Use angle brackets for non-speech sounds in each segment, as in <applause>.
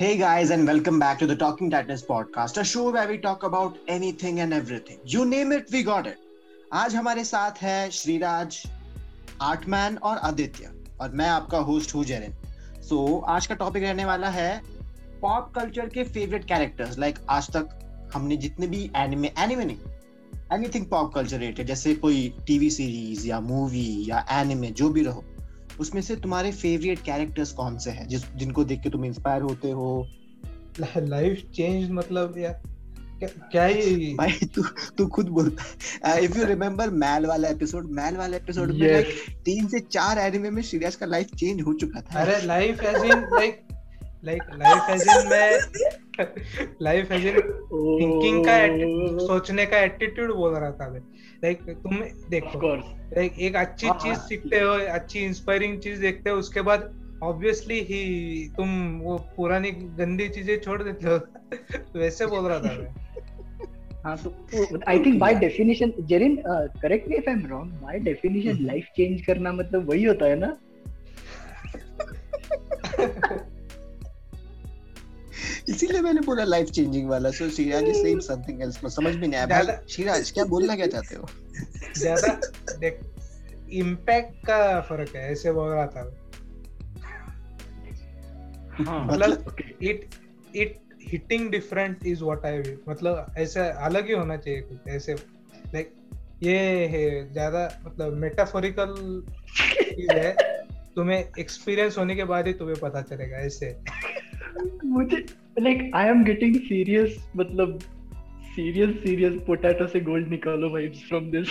Hey guys, and welcome back to the Talking Tightness podcast, a show where we talk about anything and everything. You name it, we got it. आज हमारे साथ है श्रीराज आर्टमैन और आदित्य और मैं आपका होस्ट हूँ जेरिन सो so, आज का टॉपिक रहने वाला है पॉप कल्चर के फेवरेट कैरेक्टर्स लाइक आज तक हमने जितने भी एनिमे एनिमे नहीं एनीथिंग पॉप कल्चर रिलेटेड जैसे कोई टीवी सीरीज़ या मूवी या एनिमे जो भी रहो उसमें से तुम्हारे फेवरेट कैरेक्टर्स कौन से हैं? जिस जिनको देख के तुम इंस्पायर होते हो? <laughs> लाइफ चेंज मतलब यार क्या ही भाई तू तू खुद बोलता इफ़ यू रिमेम्बर मैल वाला एपिसोड मैल वाला एपिसोड में लाइक तीन से चार एनिमे में श्रीराज का लाइफ चेंज हो चुका था। अरे life as in like like life as in मैं लाइफ एज इन थिंकिंग का सोचने का एटीट्यूड बोल रहा था मैं। लाइक तुम देखो। लाइक एक अच्छी हाँ, चीज़ हाँ। सीखते हो अच्छी इंस्पायरिंग चीज़ देखते हो उसके बाद ऑब्वियसली ही तुम वो पुरानी गंदी चीज़ें छोड़ देते हो। <laughs> वैसे बोल रहा था मैं। हाँ तो I think by definition Jerin correct me if I am wrong by definition life change करना मतलब वही होता है ना? <laughs> इसीलिए मैंने बोला लाइफ चेंजिंग वाला so Shiraz is saying something else पर समझ में नहीं आया। शिराज क्या बोलना क्या चाहते हो? ज़्यादा देख इम्पैक्ट का फ़र्क है ऐसे बोल रहा था। हाँ, मतलब it it hitting different is what I मतलब ऐसे अलग ही होना चाहिए कुछ ऐसे। लाइक ये है ज़्यादा मतलब मेटाफोरिकल चीज़ है। तुम्हें एक्सपीरियंस होने के बाद ही तुम्हें पता चलेगा ऐसे। मुझे like I am getting serious मतलब सीरियस सीरियस पोटैटो से गोल्ड निकालो वाइब्स फ्रॉम दिस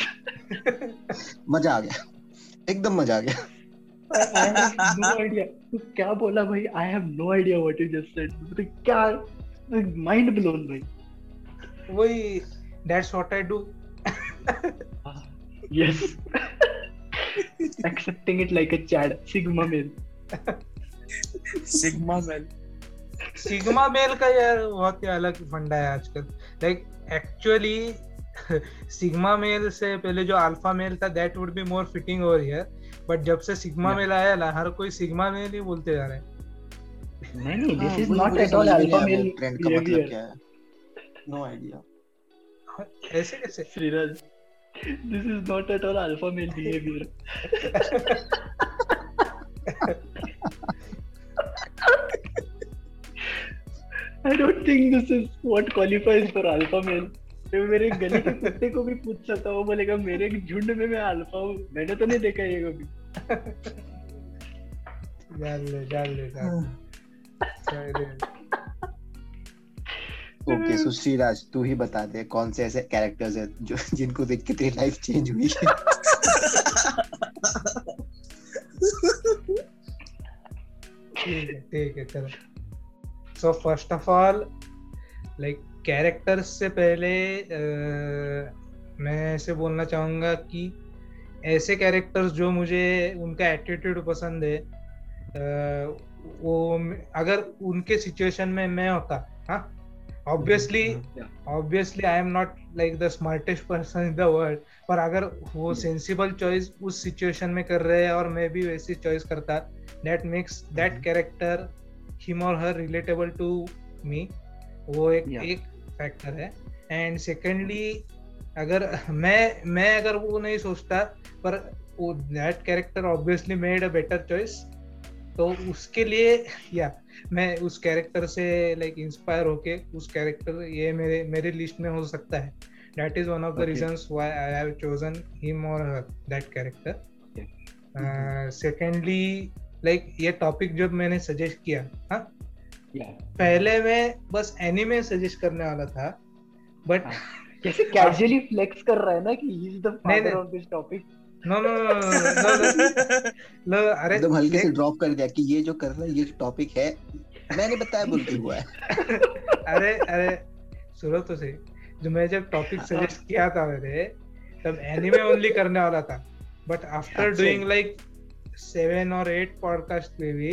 मज़ा आ गया। एकदम मज़ा आ गया। I have तू क्या बोला भाई? I have no idea what you just said. मतलब क्या माइंड ब्लोन भाई। वही that's what I do yes accepting it like a chad sigma male sigma male sigma male का यार बहुत ही अलग फंडा है आजकल। लाइक एक्चुअली <laughs> सिग्मा मेल से पहले जो अल्फ़ा मेल था that would be more fitting over here but जब से सिग्मा मेल आया ना हर कोई सिग्मा मेल ही बोलते जा रहे हैं। नहीं नहीं this is not at all alpha male trend का मतलब क्या है? नो आईडिया ऐसे कैसे? Shriraj this is not at all alpha male behaviour I don't think this is what qualifies for alpha male. तो मेरे गली के कुत्ते को भी पूछ सकता हूँ बोलेगा मेरे झुंड में मैं अल्फ़ा हूँ। मैंने तो नहीं देखा ये कभी। जान ले जान ले ओके सो श्रीराज तू ही बता दे कौन से ऐसे कैरेक्टर्स हैं जो जिनको देख के तेरी लाइफ चेंज हुई? है ठीक है ठीक है चलो। So first of all like characters से पहले uh, मैं ऐसे बोलना चाहूँगा कि ऐसे कैरेक्टर्स जो मुझे उनका एटीट्यूड पसंद है uh, वो अगर उनके सिचुएशन में मैं होता हाँ? Obviously obviously I am not like the smartest person in the world पर अगर वो सेंसिबल चॉइस उस सिचुएशन में कर रहे हैं और मैं भी वैसी चॉइस करता that makes that character him और हर रिलेटेबल टू मी वो एक yeah. एक फैक्टर है. एंड सेकेंडली अगर मैं मैं अगर वो नहीं सोचता पर वो that character obviously made a better choice तो उसके लिए या मैं उस कैरेक्टर से लाइक इंस्पायर होके उस कैरेक्टर ये मेरे मेरे लिस्ट में हो सकता है. That is one of the reasons why I have chosen him और that character secondly like like, ये टॉपिक जब मैंने सजेस्ट किया हाँ yeah. पहले मैं बस एनिमे सजेस्ट करने वाला था बट हाँ। कैसे कैजुअली फ्लेक्स कर रहा है ना कि he is the father of this topic no no no अरे एकदम हल्के से ड्रॉप कर दिया कि ये जो कर रहा है ये टॉपिक है मैंने बताया बोलते हुआ है अरे अरे सुनो तो सही जो मैं जब टॉपिक सजेस्ट किया था मेरे तब एनिमे ओनली करने वाला था but after doing like seven और एट पॉडकास्ट में भी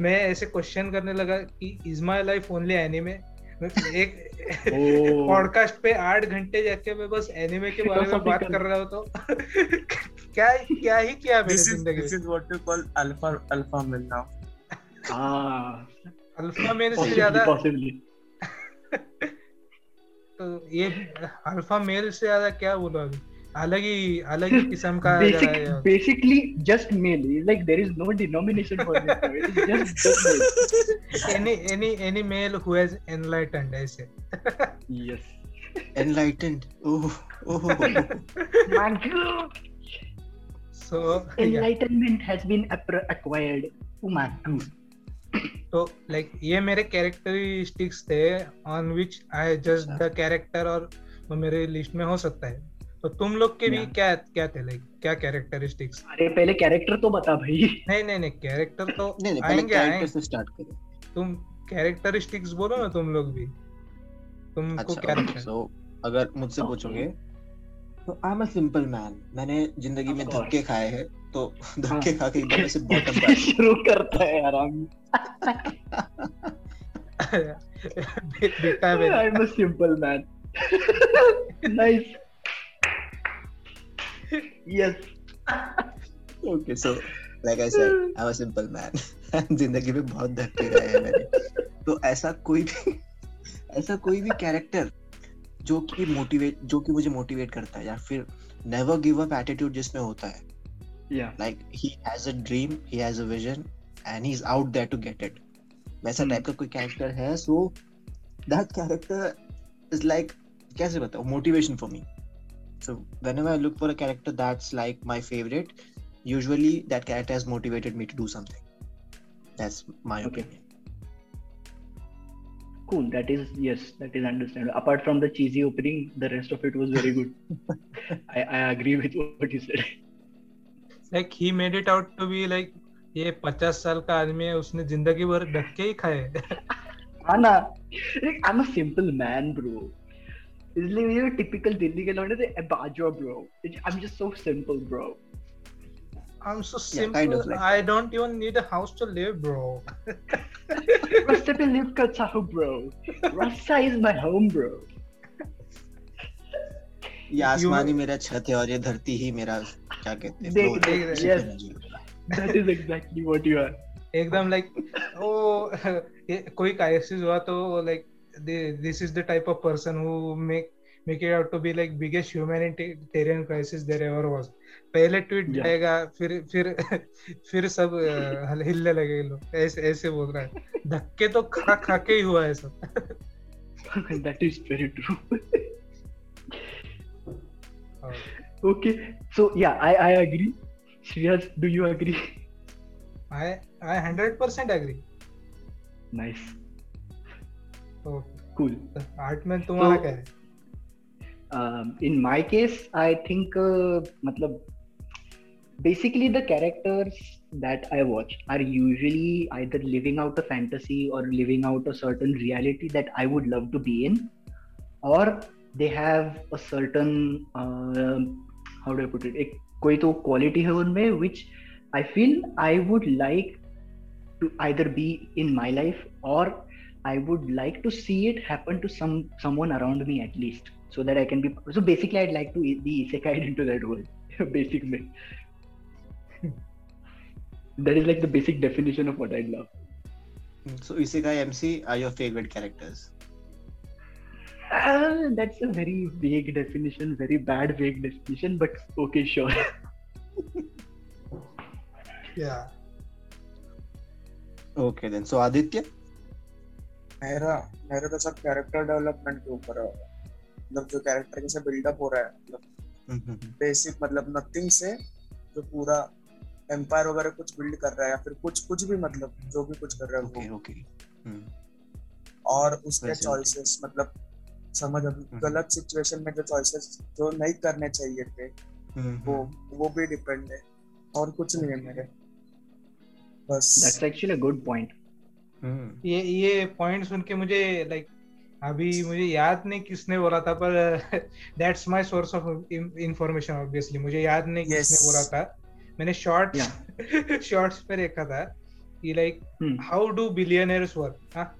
मैं ऐसे क्वेश्चन करने लगा कि is my life only anime एक <laughs> पॉडकास्ट पे आठ घंटे जाके मैं बस एनिमे के बारे में बात कर रहा हूँ। तो <laughs> क्या क्या ही किया मेरी ज़िंदगी this is what you call alpha alpha male now हाँ। अल्फ़ा मेल से ज़्यादा <laughs> तो ये अल्फ़ा मेल से ज़्यादा क्या बोलो अभी? अलग ही अलग ही किस्म का basic basically just male like there is no denomination for this just any any any male who has enlightened ऐसे yes enlightened oh oh man so enlightenment has been acquired to man तो like ये मेरे characteristics थे on which I just the character और वो मेरे list में हो सकता है। तो तुम लोग के भी क्या क्या थे लाइक क्या कैरेक्टरिस्टिक्स अरे पहले कैरेक्टर तो बता भाई। नहीं नहीं नहीं कैरेक्टर तो <laughs> नहीं नहीं पहले आएँगे कैरेक्टर आएँगे। से स्टार्ट करें। तुम कैरेक्टरिस्टिक्स बोलो ना तुम लोग भी। तुमको क्या अच्छा है? सो अगर मुझसे पूछोगे तो I am a simple man मैंने ज़िंदगी में धक्के खाए हैं तो धक्के हाँ। खा के एकदम से बॉटम <laughs> पे शुरू करता है आराम I am a simple man nice okay so like I said I am a simple man ज़िंदगी में बहुत धक्के खाए हैं मैंने तो ऐसा कोई भी ऐसा कोई भी कैरेक्टर जो कि मोटिवेट जो कि मुझे मोटिवेट करता है या फिर नेवर गिव अप एटीट्यूड जिसमें होता है। या like he has a dream he has a vision and he's out there to get it. वैसा Hmm. टाइप का कोई कैरेक्टर है so that character is like कैसे बताऊँ motivation for me So whenever i look for a character that's like my favorite usually that character has motivated me to do something that's my Okay. opinion cool that is yes that is understandable apart from the cheesy opening the rest of it was very good <laughs> I, I agree with what you said like he made it out to be like ये पचास साल का आदमी है उसने जिंदगी भर धक्के ही खाए <laughs> हाँ ना like, I'm a simple man bro इसलिए ये typical दिल्ली के लौंडे थे बाजो bro I'm just so simple bro I'm so simple. Yeah, kind of like I don't even need a house to live, bro. रास्ते पे live करता हूँ bro रास्ता is my home bro ये आसमानी मेरा छत है और ये धरती ही मेरा क्या कहते हैं देख देख उसी yes पे मैं जी रहा हूँ। that is exactly what you are एकदम लाइक ओ ये कोई क्राइसिस हुआ तो like this is the type of person who make make it out to be like biggest humanitarian crisis there ever was पहले ट्वीट Yeah. जाएगा फिर फिर <laughs> फिर सब हल- हिलने लगे लोग। ऐसे ऐसे बोल रहा है। धक्के तो खा खा के ही हुआ है सब। <laughs> That is very true. okay so yeah I I agree. Shreyas do you agree? I I 100% agree. nice. तो cool आर्ट में तुम्हारा तो- क्या है? um, in my case i think uh, basically the characters that i watch are usually either living out a fantasy or living out a certain reality that i would love to be in or they have a certain uh, how do i put it एक कोई तो quality है उनमें which i feel i would like to either be in my life or I would like to see it happen to some someone around me at least, so that I can be. So basically, I'd like to be isekai <laughs> into that world. basic me. that is like the basic definition of what I love. So Isekai MC are your favorite characters. Uh, that's a very vague definition, very bad vague definition, but okay, sure. <laughs> Yeah. Okay then. So Aditya? मेरा मेरा तो सब character development के ऊपर है मतलब जो character कैसे बिल्डअप हो रहा है मतलब बेसिक मतलब नथिंग से जो पूरा एम्पायर वगैरह कुछ बिल्ड कर रहा है या फिर कुछ कुछ भी मतलब जो भी कुछ कर रहा है Okay, वो okay. Hmm. और उसके चॉइसेस मतलब समझ अभी हम्म। गलत सिचुएशन में जो चॉइसेस जो नहीं करने चाहिए थे. वो वो भी डिपेंड है और कुछ नहीं है मेरे बस that's actually a good point. Hmm. ये ये पॉइंट सुन के मुझे लाइक अभी मुझे याद नहीं किसने बोला था पर that's my source of information obviously मुझे याद नहीं Yes. किसने बोला था मैंने शॉर्ट्स शॉर्ट्स <laughs> पे देखा था कि like. How do billionaires work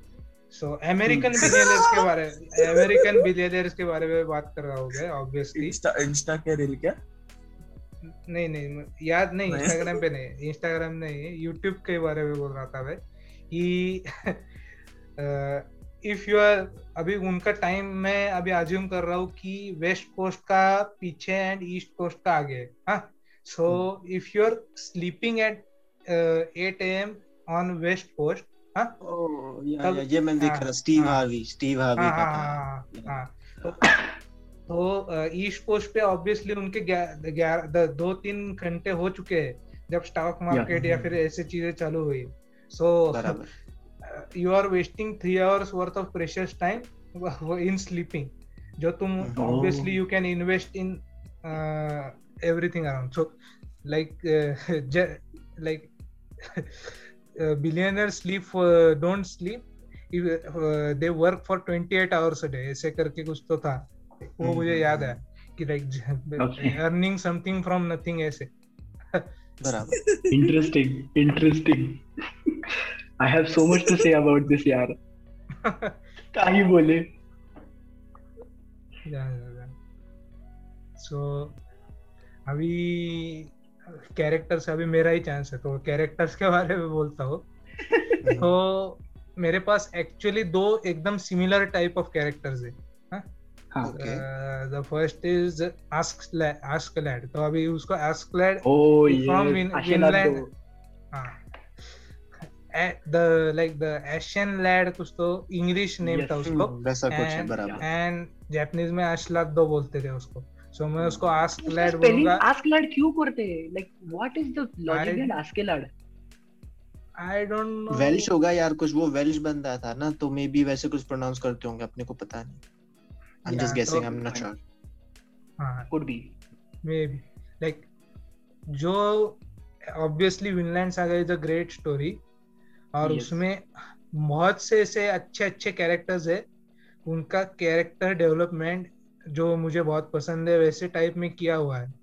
so American. Billionaires के बारे में अमेरिकन बिलियनर्स के बारे में बात कर रहा हूँ मैं ऑब्वियसली इंस्टा इंस्टा के रील क्या नहीं नहीं याद नहीं? इंस्टाग्राम पे नहीं इंस्टाग्राम नहीं यूट्यूब के बारे में बोल रहा था मैं कि इफ़ यू आर अभी उनका टाइम मैं अभी अज्यूम कर रहा हूँ कि वेस्ट कोस्ट का पीछे एंड ईस्ट कोस्ट का आगे हाँ so if you are sleeping at eight AM on west coast हाँ? ये मैंने देखा स्टीव हार्वी स्टीव हार्वी तो ईस्ट कोस्ट पे ऑब्वियसली उनके ग्यारह दो तीन घंटे हो चुके हैं जब स्टॉक मार्केट या फिर ऐसी चीज़ें चालू हुई। Hours billionaire sleep don't sleep they work for 28 hours a day ऐसे करके कुछ तो था। वो मुझे याद है कि like earning something from nothing ऐसे। <laughs> बराबर. Interesting interesting I have so much to say about this यार क्या ही बोले सो अभी कैरेक्टर्स अभी मेरा ही चांस है तो कैरेक्टर्स के बारे में बोलता हूँ। <laughs> तो मेरे पास एक्चुअली दो एकदम सिमिलर टाइप ऑफ़ कैरेक्टर्स है the first is ask Askeladd तो अभी उसको Askeladd from Vinland the like the Asian lad कुछ तो इंग्लिश नेम था उसको. वैसा कुछ है बराबर. एंड जापानीज में आशलाद दो बोलते थे उसको. सो मैं उसको आस्क लैड बोलूँगा. आस्क लैड क्यों करते? हैं like what is the logic in Askeladd I don't know Welsh होगा यार कुछ वो वेल्श बंदा था ना तो मे बी वैसे कुछ प्रोनाउंस करते होंगे अपने को पता नहीं. I'm yeah, just guessing. I'm not sure. हाँ, could be. Maybe. Like जो obviously Vinland Saga is a great story और yes. उसमें बहुत से ऐसे अच्छे अच्छे कैरेक्टर्स है। उनका कैरेक्टर डेवलपमेंट जो मुझे बहुत पसंद है वैसे टाइप में किया हुआ है।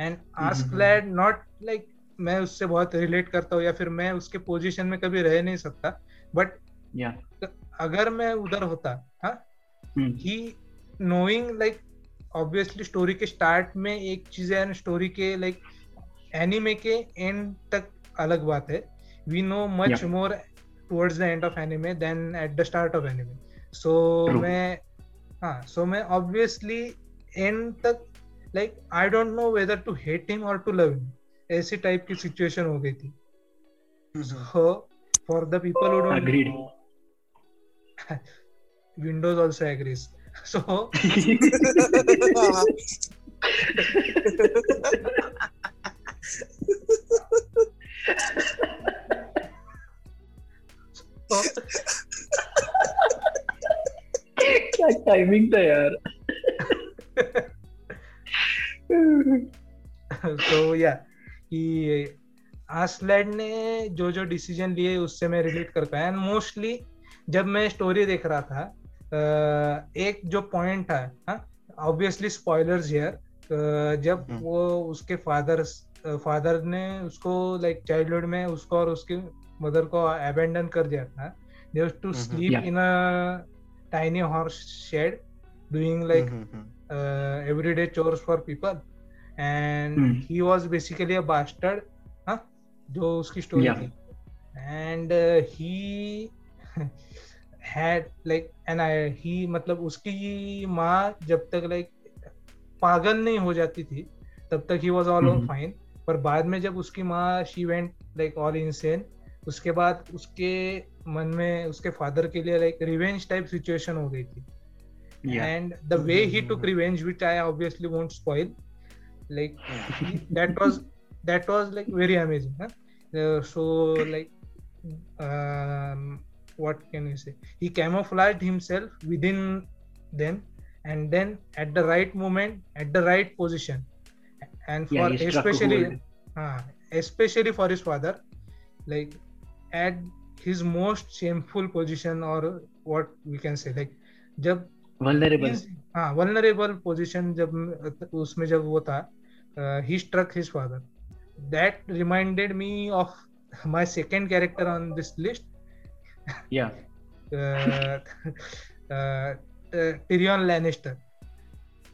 And Askeladd not like मैं उससे बहुत रिलेट करता हूँ या फिर मैं उसके पोजीशन में कभी रह नहीं सकता। But yeah. अगर मैं उधर होता हाँ ही नोइंग लाइक ऑब्वियसली स्टोरी के स्टार्ट में एक चीज़ है स्टोरी के लाइक like, एनिमे के एंड तक अलग बात है। We know much more towards the end of anime then at the start of anime so मैं हाँ सो मैं ऑब्वियसली एंड तक like I don't know whether to hate him और टू लव हिम ऐसी टाइप की situation हो गई थी। So for the people who don't windows also agrees So क्या टाइमिंग था यार। तो या कि आसलैंड ने जो जो डिसीज़न लिए उससे मैं रिलेट कर पाया। एंड मोस्टली जब मैं स्टोरी देख रहा था एक जो पॉइंट था ऑब्वियसली स्पॉयलर्स हियर जब हम्म। वो उसके फादर फादर ने उसको लाइक चाइल्डहुड में उसको और उसकी मदर को अबेंडन कर दिया था they to sleep in a tiny horse shed doing like everyday chores for people and he was basically a bastard हाँ जो उसकी स्टोरी थी. And he had like and I he मतलब उसकी माँ जब तक लाइक पागल नहीं हो जाती थी तब तक ही वाज ऑल फाइन पर बाद में जब उसकी माँ she went like all insane उसके बाद उसके मन में उसके फादर के लिए लाइक रिवेंज टाइप सिचुएशन हो गई थी and the way he took revenge which I obviously won't spoil like that was that was like very amazing so like what can you say he camouflaged himself within them and then at the right moment at the right position and for yeah, especially uh, especially for his father like at his most shameful position और what we can say like जब हाँ vulnerable position जब उसमें जब वो था he struck his father that reminded me of my second character on this list Tyrion Lannister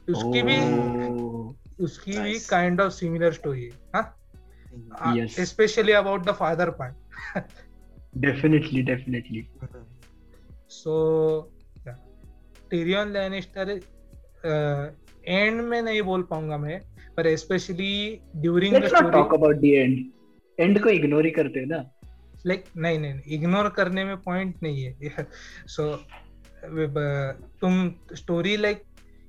उसकी भी oh. उसकी भी काइंड ऑफ़ सिमिलर स्टोरी है specially about the father part definitely definitely so Tyrion Lannister end में नहीं बोल पाऊँगा मैं पर specially during the story talk about the end end को इग्नोर ही करते हैं ना? लाइक like, नहीं नहीं इग्नोर करने में पॉइंट नहीं है. सो <laughs> so, तुम स्टोरी लाइक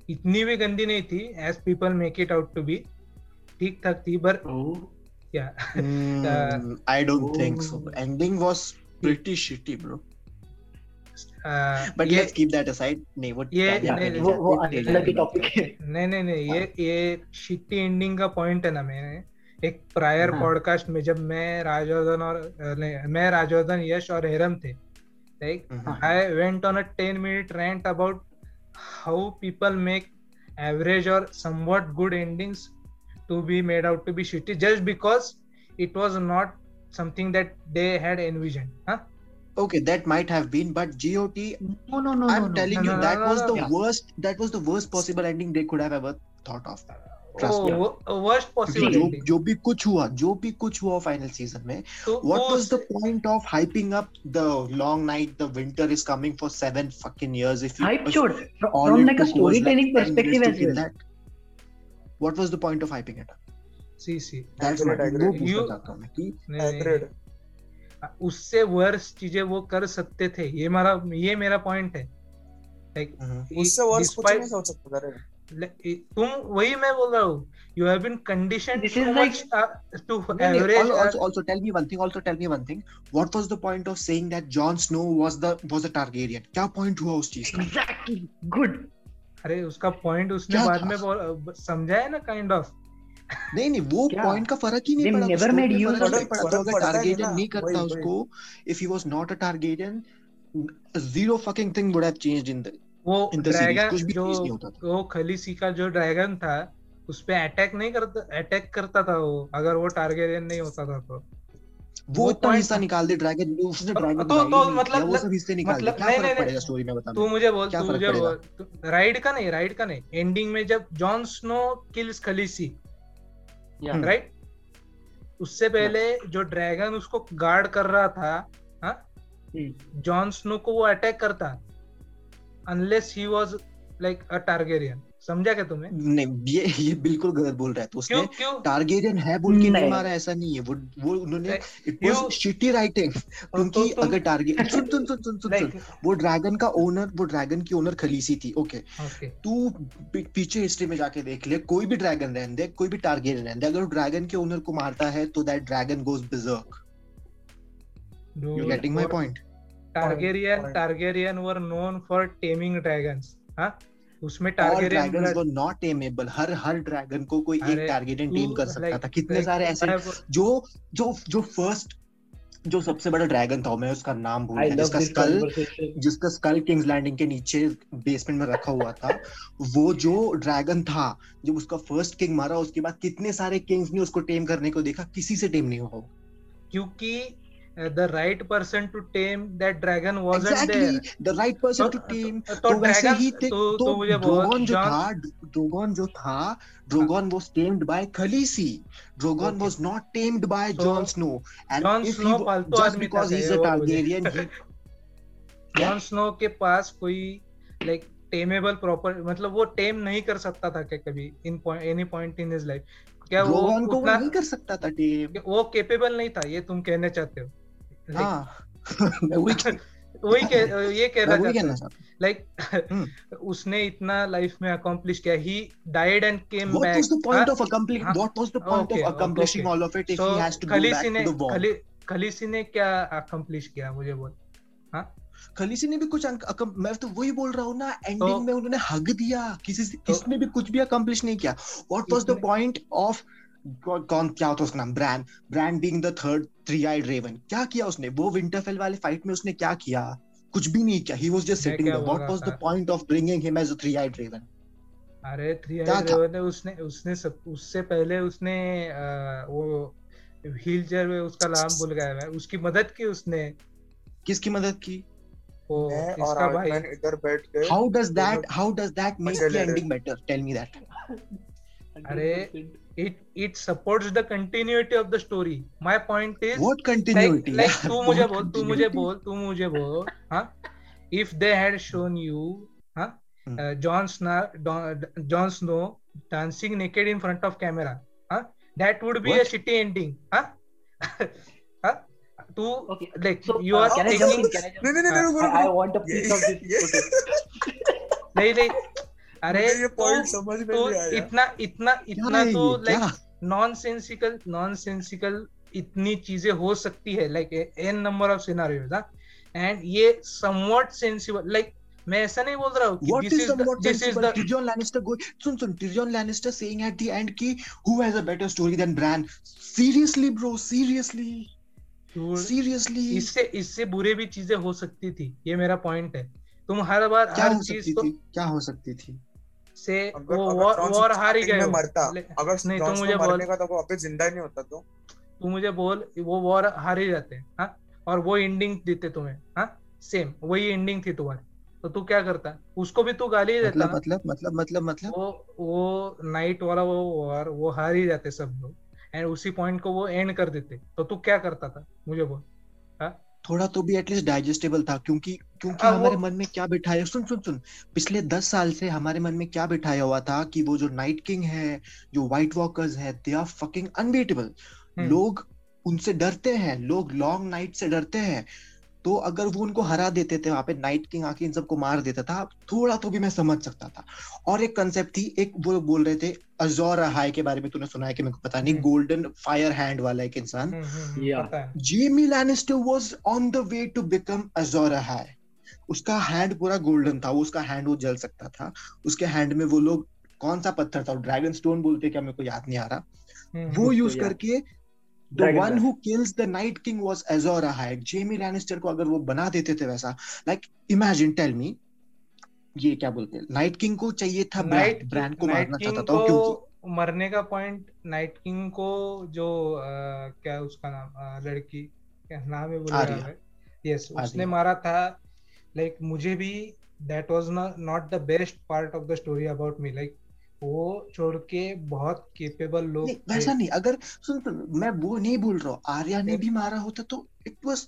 इतनी भी गंदी नहीं थी as people make it out to be ठीक ठाक थी पर I don't think so ending was pretty shitty bro but let's keep that aside नहीं वो ये वो वो अलग टॉपिक है नहीं नहीं नहीं ये ये शिटी एंडिंग का पॉइंट है ना मैंने एक प्रायर पॉडकास्ट हाँ। में जब मैं राजवर्धन और मैं राजवर्धन यश और हेरम थे like I went on a 10 minute rant about how people make average और somewhat good endings To be made out to be shitty just because it was not something that they had envisioned huh okay that might have been but got no no no i'm no, telling no, you no, that no, was no, the yeah. worst that was the worst possible ending they could have ever thought of worst possible जो जो भी कुछ हुआ जो भी कुछ हुआ final season में what was the point of hyping up the long night the winter is coming for 7 fucking years if you hype sure from like a storytelling perspective as well that what was the point of hyping it up see see that's what वो पूछना चाहता हूँ मैं कि agreed उससे verse चीज़ें वो कर सकते थे ये मेरा ये मेरा पॉइंट है लाइक उससे वर्स कुछ नहीं सोच सकता तुम वही मैं बोल रहा हूँ you have been conditioned This is so like- much uh, to No, no, average also, uh, also, also tell me one thing. Also tell me one thing. What was the point of saying that Jon Snow was the was a Targaryen? क्या point हुआ उस चीज़ का? exactly good अरे उसका point उसने बाद में समझा है ना काइंड ऑफ़ नहीं नहीं वो पॉइंट का फ़र्क ही नहीं पड़ा never story made में use फ़र्क of नहीं it. पड़ा तो अगर है ना, नहीं करता उसको if he was not a Targaryen zero fucking thing would have changed in the वो ड्रैगन जो चीज़ नहीं होता वो खलीसी का जो ड्रैगन था उस पे अटैक नहीं करता अटैक करता था वो अगर वो टारगेरियन नहीं होता था तो। वो इतना हिस्सा निकाल दे ड्रैगन उसने तो- ड्रैगन तो- तो मतलब- वो सब हिस्से निकाल दे। मतलब- क्या नहीं, फ़र्क नहीं, पड़ेगा नहीं। स्टोरी में? बता तू मुझे बोल क्या तू फ़र्क मुझे पड़ेगा? राइड का नहीं राइड का नहीं। एंडिंग में जब Jon Snow kills Khaleesi right उससे पहले जो ड्रैगन उसको गार्ड कर रहा था हाँ। जॉन स्नो को वो अटैक करता unless he was like a Targaryen समझा क्या तुम्हें नहीं ये ये बिल्कुल गलत बोल रहा है तो उसने क्यों क्यों? टारगेरियन है बोल के नहीं। मारा ऐसा नहीं है। वो वो उन्होंने इट वाज शिटी राइटिंग क्योंकि तो अगर टारगेट <laughs> सुन सुन सुन सुन सुन वो ड्रैगन का ओनर वो ड्रैगन की ओनर खलीसी थी ओके तू पीछे हिस्ट्री में जाके देख ले कोई भी ड्रैगन रहने दे कोई भी टारगेरियन रहने दे अगर ड्रैगन के ओनर को मारता है तो that dragon goes berserk you getting my point? Targaryen Targaryen were known for taming dragons हाँ? उसमें टारगेरियन dragons were not हर हर ड्रैगन को कोई एक तू टेम कर सकता like- था कितने like, सारे ऐसे जो जो जो फ़र्स्ट जो सबसे बड़ा ड्रैगन था मैं उसका नाम भूल गया जिसका स्कल. जिसका स्कल किंग्स लैंडिंग के नीचे बेसमेंट में रखा हुआ था वो जो ड्रैगन था जब उसका फ़र्स्ट किंग मारा उसके बाद कितने सारे किंग्स ने उसको टेम करने को देखा किसी से टेम नहीं हुआ वो। क्योंकि the right person to tame that dragon wasn't exactly. There the right person तो- to tame तो तो वैसे ड्रैगन ही थे तो तो तो मुझे ड्रोगन जो जॉन था ड्रोगन जो था Drogon was tamed by Khaleesi Drogon Okay. was not tamed by So, Jon Snow. And Jon if Snow he फालतू just आदमी था because he's ये a वो मुझे- Targaryen he <laughs> जॉन स्नो के पास कोई लाइक टेमेबल प्रॉपर मतलब वो टेम नहीं कर सकता था क्या कभी in any point in his life क्या वो को वो नहीं कर सकता था टेम वो केपेबल नहीं था ये तुम कहने चाहते हो हाँ? <laughs> वही कह- वही <laughs> ये कहना वही चाहता कहना हूँ चाहता हूँ। लाइक <laughs> उसने इतना लाइफ में अकम्प्लिश किया। ही। डाइड एंड केम बैक हाँ, खलीसी ने क्या अकम्प्लिश किया? मुझे बोल। खलीसी ने भी कुछ मैं तो वही बोल रहा हूँ ना तो- एंडिंग में उन्होंने हग दिया। किसी तो- किसने भी कुछ भी अकम्प्लिश नहीं किया। What was the point of कौन क्या होता उसका नाम Bran Bran being the third three eyed raven क्या किया उसने वो विंटरफेल वाले फाइट में उसने क्या किया कुछ भी नहीं किया he was just sitting there what was the point of bringing him as a three eyed raven अरे थ्री क्या था? ने उसने उसने सब उससे पहले उसने अ, वो व्हील चेयर में उसका नाम भूल गया मैं उसकी मदद की उसने किसकी मदद की वो इसका भाई इधर बैठ के how does that how does that make the ending better tell me that अरे it it supports the continuity of the story my point is what continuity like, like tu mujhe bol tu mujhe bol tu mujhe bol huh if they had shown you huh hmm. uh, john snow Don, john snow dancing naked in front of camera huh that would be what? a shitty ending huh huh to okay. like so, you uh, are can taking, I jump in? Can I jump no, no, no, no, no, no, no. I, I want a piece yes, of this yes. okay. <laughs> nahi nahi अरे ये तू point समझ में तू नहीं आया इतना इतना इतना तो like non sensical non sensical इतनी चीज़ें हो सकती है like an number of scenarios and ये समवॉट सेंसिबल लाइक मैं ऐसा नहीं बोल रहा हूँ कि this is somewhat this is sensible? The Tyrion Lannister go सुन सुन Tyrion Lannister saying at the end कि who has a better story than Bran? Seriously bro, seriously, seriously. इससे इससे बुरे भी चीज़ें हो सकती थी ये मेरा पॉइंट है तुम हर बार क्या हर चीज़ को क्या हो सकती थी? से अगर वो अगर वॉर वॉर हार ही गए मरता अगर नहीं तो मुझे बोल। मरने का तो वापस ज़िंदा ही नहीं होता तो। तू मुझे बोल वो वॉर हार ही जाते हैं? हाँ और वो एंडिंग देते तुम्हें हाँ? सेम वही एंडिंग थी तुम्हारी। तो तू क्या करता? उसको भी तू गाली ही देता मतलब मतलब मतलब मतलब मतलब? वो वो नाइट वाला वो वॉर वो हार ही जाते सब लोग। एंड उसी पॉइंट को वो एंड कर देते। तो तू क्या करता था? मुझे बोल थोड़ा तो भी एटलीस्ट डाइजेस्टेबल था क्योंकि क्योंकि हमारे मन में क्या बिठाया सुन सुन सुन। पिछले दस साल से हमारे मन में क्या बिठाया हुआ था कि वो जो नाइट किंग है जो व्हाइट वॉकर्स है दे आर फकिंग अनबीटेबल। लोग उनसे डरते हैं लोग लॉन्ग नाइट से डरते हैं। तो अगर वो उनको हरा देते थे वहाँ पे नाइट किंग आके इन सबको मार देता था थोड़ा तो भी मैं समझ सकता था। और एक कंसेप्ट थी एक वो बोल रहे थे अजोर हाई के बारे में तूने सुना है कि मेरे को पता नहीं। गोल्डन फायर हैंड वाला एक इंसान। Jaime Lannister was on the way to become Azor Ahai उसका हैंड पूरा गोल्डन था वो उसका हैंड वो जल सकता था। उसके हैंड में वो लोग कौन सा पत्थर था? ड्रैगन स्टोन बोलते क्या मेरे को याद नहीं आ रहा। हम्म, वो यूज़ करके the one. Who kills the night king was Azor Ahai Jaime Lannister को अगर वो बना देते थे वैसा लाइक इमेजिन टेल मी ये क्या बोलते हैं? नाइट किंग को चाहिए था ब्रांड ब्रांड को मारना चाहता था क्योंकि मरने का पॉइंट नाइट किंग को जो अ, क्या उसका नाम अ, लड़की क्या नाम है बोल रहा है यस उसने मारा था लाइक मुझे भी that was not the best part of the story about me like वो छोड़ के बहुत केपेबल लोग। वैसा नहीं अगर सुन सुन मैं वो नहीं बोल रहा हूँ आर्या ने भी मारा होता तो इट वाज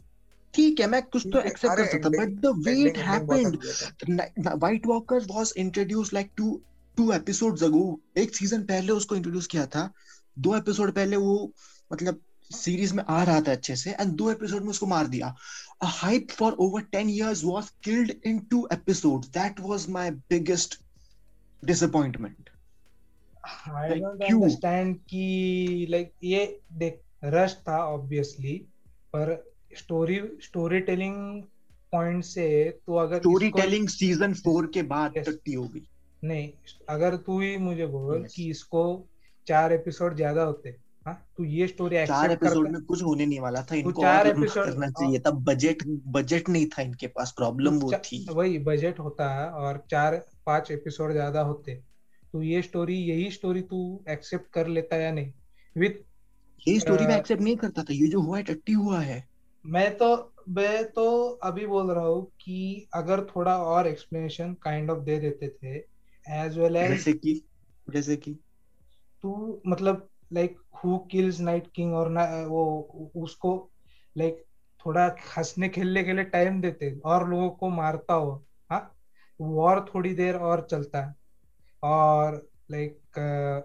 ठीक है मैं कुछ तो एक्सेप्ट कर सकता but the way it happened white walker was introduce like two two episodes ago एक सीज़न पहले उसको इंट्रोड्यूस किया था दो एपिसोड पहले वो मतलब सीरीज़ में आ रहा था अच्छे से एंड दो एपिसोड में उसको मार दिया। A hype for over 10 years was killed in two episodes that was my biggest disappointment I Like, don't क्यों? अंडरस्टैंड कि लाइक ये देख रश था ऑब्वियसली पर स्टोरी स्टोरी टेलिंग पॉइंट से तो अगर स्टोरी टेलिंग सीज़न फोर के बाद Yes. टट्टी हो नहीं अगर तू ही मुझे बोल Yes. कि इसको चार एपिसोड ज़्यादा होते तू ये स्टोरी चार एपिसोड में कुछ होने नहीं वाला था इनको चार episode- करना चाहिए था। बजट बजट नहीं था इनके पास प्रॉब्लम वो थी। वही बजट होता है और चार पाँच एपिसोड ज़्यादा होते। तो ये स्टोरी यही स्टोरी तू एक्सेप्ट कर लेता या नहीं? विथ ये स्टोरी में एक्सेप्ट नहीं करता था ये जो हुआ है टट्टी हुआ है। मैं तो मैं तो अभी बोल रहा हूँ कि अगर थोड़ा और एक्सप्लेनेशन काइंड ऑफ़ दे देते थे एज वेल एज जैसे कि जैसे कि? तू मतलब like who kills night king और ना वो उसको लाइक थोड़ा हंसने खेलने के लिए टाइम देते और लोगों को मारता हो हाँ? वॉर थोड़ी देर और चलता है। और लाइक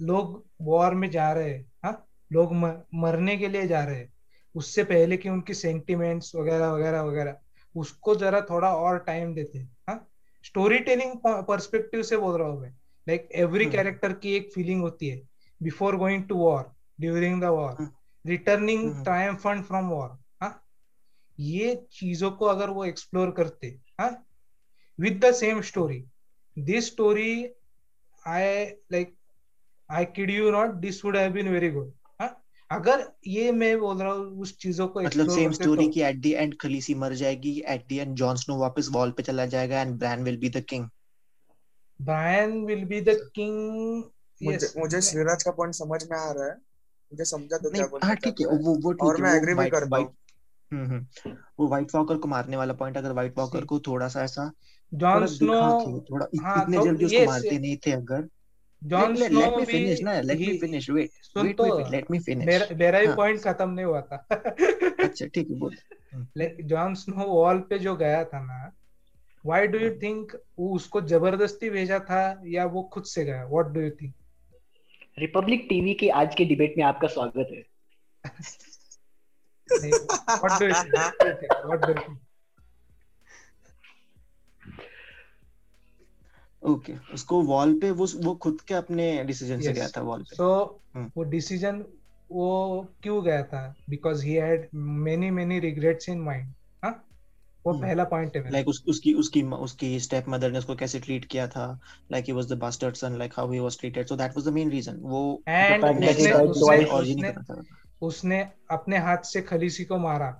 लोग वॉर में जा रहे हैं? हाँ लोग मरने के लिए जा रहे। हैं उससे पहले कि उनकी सेंटिमेंट्स वगैरह वगैरह वगैरह उसको जरा थोड़ा और टाइम देते हाँ? स्टोरी टेलिंग पर्सपेक्टिव से बोल रहा हूँ मैं। Like every. कैरेक्टर की एक फीलिंग होती है। Going to war during the war hmm. Returning. Triumphant from war हाँ ये चीज़ों को अगर वो एक्सप्लोर करते हाँ with the same story this story I like I kid you not this would have been very good अगर ये मैं बोल रहा हूँ उस चीज़ों को मतलब सेम स्टोरी तो- की एट द एंड खलीसी मर जाएगी at the end Jon Snow वापस वॉल पे चला जाएगा and Bran will be the king Brian will be the king. मुझे. मुझे श्रीराज का पॉइंट समझ में आ रहा है। मुझे समझा तो क्या हाँ ठीक है चाहता है। वो वो ठीक और है मैं एग्री भी वाइट करता हूँ। हम्म हम्म वो व्हाइट वॉकर को मारने वाला पॉइंट अगर व्हाइट वॉकर को थोड़ा सा ऐसा. दिखा के थोड़ा हाँ, इतने तो जल्दी ये उसको मारते नहीं थे अगर। Snow let me भी finish ना finish wait सुन wait तो wait, wait let me मेरा मेरा ही हाँ। पॉइंट खत्म नहीं हुआ था। अच्छा ठीक है बोल। जॉन स्नो वॉल पे जो गया था ना व्हाई डू यू थिंक वो उसको ज़बरदस्ती भेजा था या वो खुद से गया? What do you think Republic TV की आज के डिबेट में आपका स्वागत है। ओके उसको वॉल पे वो वो खुद के अपने डिसीज़न yes. से गया था वॉल पे। So so, hmm. वो डिसीज़न वो क्यों गया था? Because he had many many regrets in mind वो hmm. पहला पॉइंट है लाइक उस, उसकी उसकी उसकी स्टेप मदर ने उसको कैसे ट्रीट किया था? Like he was the bastard son like how he was treated so that was the main reason वो एंड उसने, उसने, उसने, उसने अपने हाथ से खलीसी को मारा।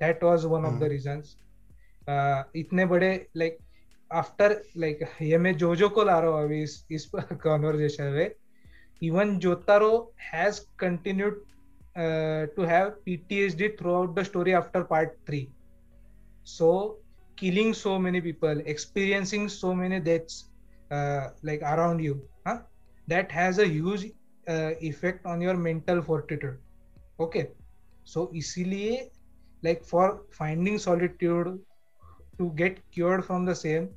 That was one of the reasons इतने बड़े लाइक आफ्टर लाइक ये मैं जोजो को ला रहा हूँ अभी इस इस कॉन्वर्जेशन में। Even Jotaro has continued uh, to have PTSD throughout the story after part 3. So killing so many people, experiencing so many deaths uh, like around you, huh? that has a huge uh, effect on your mental fortitude. Okay, so easily like for finding solitude to get cured from the same,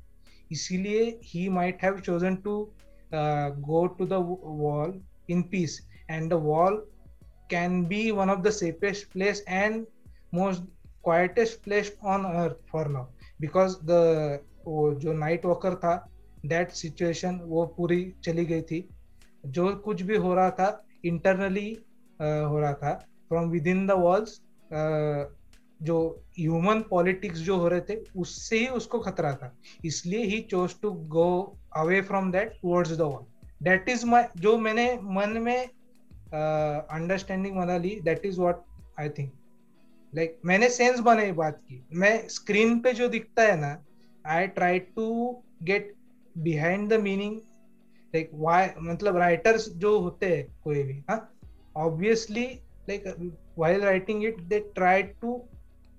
easily he might have chosen to uh, go to the wall in peace, and the wall can be one of the safest place and most quietest place on earth for now. Because the वो जो night walker था that situation वो पूरी चली गई थी। जो कुछ भी हो रहा था इंटरनली uh, हो रहा था। From within the walls जो ह्यूमन पॉलिटिक्स जो हो रहे थे उससे ही उसको खतरा था। इसलिए he chose to go away from that towards the wall that is my जो मैंने मन में अंडरस्टैंडिंग बना ली that is what I think like like, मैंने सेंस बनाई बात की। मैं स्क्रीन पे जो दिखता है ना I try to get behind the meaning like why मतलब राइटर्स जो होते हैं कोई भी हाँ? Obviously like while writing it they try to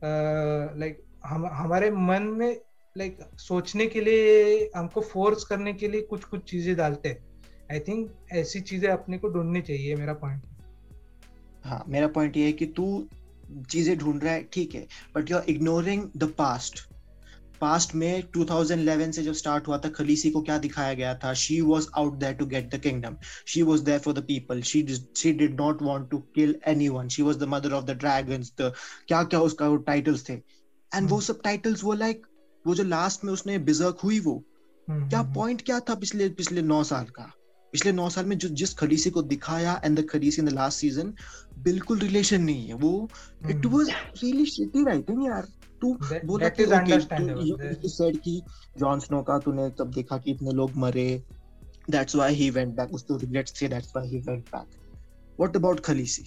like हम हमारे मन में लाइक like, सोचने के लिए हमको फोर्स करने के लिए कुछ कुछ चीज़ें डालते हैं। आई थिंक ऐसी चीज़ें अपने को ढूंढनी चाहिए मेरा पॉइंट हाँ मेरा पॉइंट ये है कि तू चीज़ें ढूंढ रहा है ठीक है but you are ignoring the past past में 2011 से जब स्टार्ट हुआ था खलीसी को क्या दिखाया गया था? She was out there to get the kingdom she was there for the people she she did not want to kill anyone she was the mother of the dragons the क्या क्या उसका titles थे? And hmm. वो सब titles वो like वो जो last में उसने बिजर्क हुई वो hmm. क्या पॉइंट क्या था पिछले पिछले नौ साल का? पिछले नौ साल में जो जिस खलीसी को दिखाया and the Khaleesi in the last season बिल्कुल रिलेशन नहीं है। वो it was really shitty writing यार। तू बोला कि ओके सेड कि जॉन स्नो का तूने तब देखा कि इतने लोग मरे। That's why he went back उसको रिग्रेट्स थे that's why he went back what about Khaleesi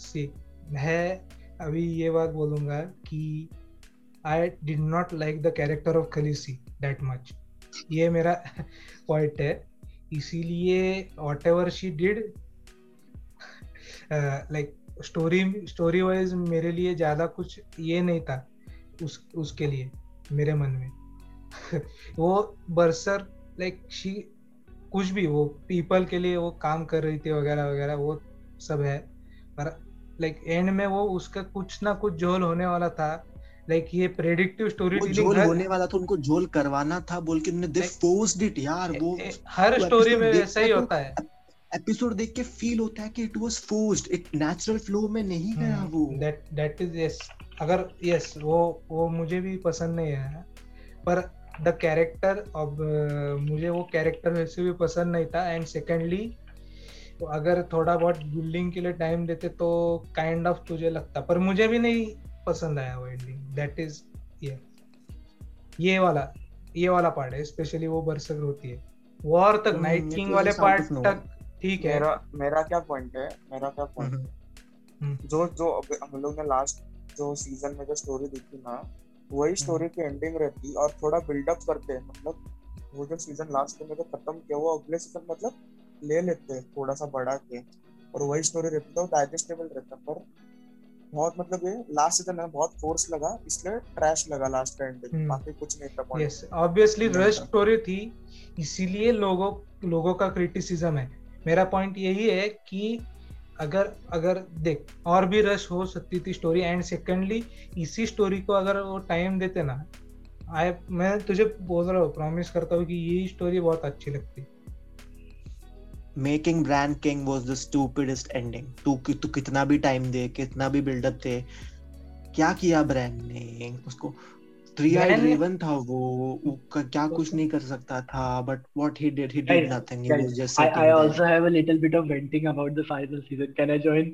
see मैं अभी ये बात बोलूँगा कि I did not like the character of Khaleesi that much ये मेरा <laughs> पॉइंट है। इसीलिए whatever she did like story story wise मेरे लिए ज़्यादा कुछ ये नहीं था उस, उसके लिए, मेरे मन में। <laughs> वो बरसर लाइक शी कुछ भी वो पीपल के लिए वो काम कर रही थी वगैरह वगैरह, वो सब है। पर लाइक एंड में वो उसका कुछ ना कुछ जोल होने वाला था। लाइक ये प्रेडिक्टिव स्टोरी टेलिंग होने वाला था उनको जोल करवाना था बोल के उन्होंने दे फोर्स्ड इट यार वो हर स्टोरी में वैसा ही होता है। एपिसोड देख के फील होता है कि इट वाज फोर्स्ड एक नेचुरल फ्लो में नहीं गया hmm, वो। दैट दैट इज़ यस अगर यस वो वो मुझे भी पसंद नहीं है पर द कैरेक्टर अब मुझे वो कैरेक्टर वैसे भी पसंद नहीं था। एंड सेकेंडली अगर थोड़ा बहुत बिल्डिंग के लिए टाइम देते तो काइंड kind ऑफ़ of तुझे लगता पर मुझे भी नहीं पसंद आया वो एंडिंग दैट इज़ ये ये वाला ये वाला पार्ट है स्पेशली वो बरसक होती है. वॉर तक नाइट hmm, किंग वाले पार्ट तक ठीक है। मेरा मेरा क्या पॉइंट है? मेरा क्या पॉइंट है? hmm. जो जो हम लोग ने लास्ट जो सीज़न में जो स्टोरी देखी ना वही स्टोरी hmm. की एंडिंग रहती और थोड़ा बिल्डअप करते हैं मतलब वो जो सीज़न लास्ट में जो खत्म किया वो अगले सीज़न मतलब ले लेते हैं थोड़ा सा बढ़ा के। और वही स्टोरी रहती है डाइजेस्टेबल रहता पर बहुत मतलब ये लास्ट सीज़न में बहुत फोर्स लगा इसलिए ट्रैश लगा लास्ट का एंडिंग. बाकी कुछ नहीं था यस ऑब्वियसली रश स्टोरी थी इसीलिए लोगों लोगों का क्रिटिसिज्म है। मेरा पॉइंट यही है कि अगर अगर देख और भी रश हो सकती थी स्टोरी एंड सेकेंडली इसी स्टोरी को अगर वो टाइम देते ना आई मैं तुझे बोल रहा हूँ प्रॉमिस करता हूँ कि ये स्टोरी बहुत अच्छी लगती। Making Bran king was the stupidest ending तू तू कितना भी टाइम दे कितना भी बिल्डअप दे क्या किया ब्रांड ने उसको थ्री आई रेवन था वो, क्या कुछ नहीं कर सकता था but what he did he did nothing he was just I, I also have a little bit of venting about the final season can I join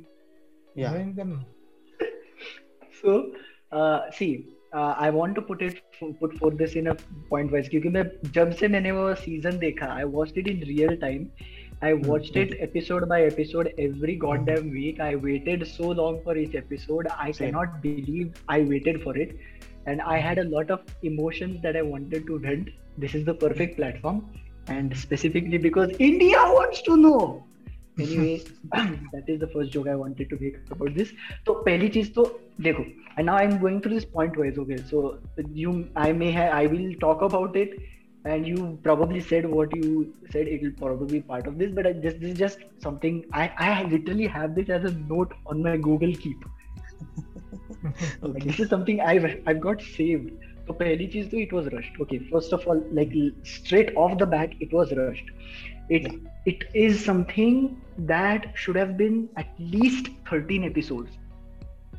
yeah Join them. so uh, see uh, I want to put it put for this in a point wise क्योंकि मैं जब से मैंने वो season देखा I watched it in real time I watched it episode by episode every goddamn week. I waited so long for each episode. I Same. cannot believe I waited for it. And I had a lot of emotions that I wanted to vent. This is the perfect platform. And specifically because India wants to know. Anyway, <laughs> that is the first joke I wanted to make about this. तो पहली चीज तो देखो and now I'm going through this point wise okay so you I may have I will talk about it and you probably said what you said it will probably be part of this but I, this, this is just something I, I literally have this as a note on my google keep. <laughs> Okay. this is something i've, I've got saved. So cheez to it was rushed. Okay first of all like straight off the bat it was rushed. It it is something that should have been at least 13 episodes.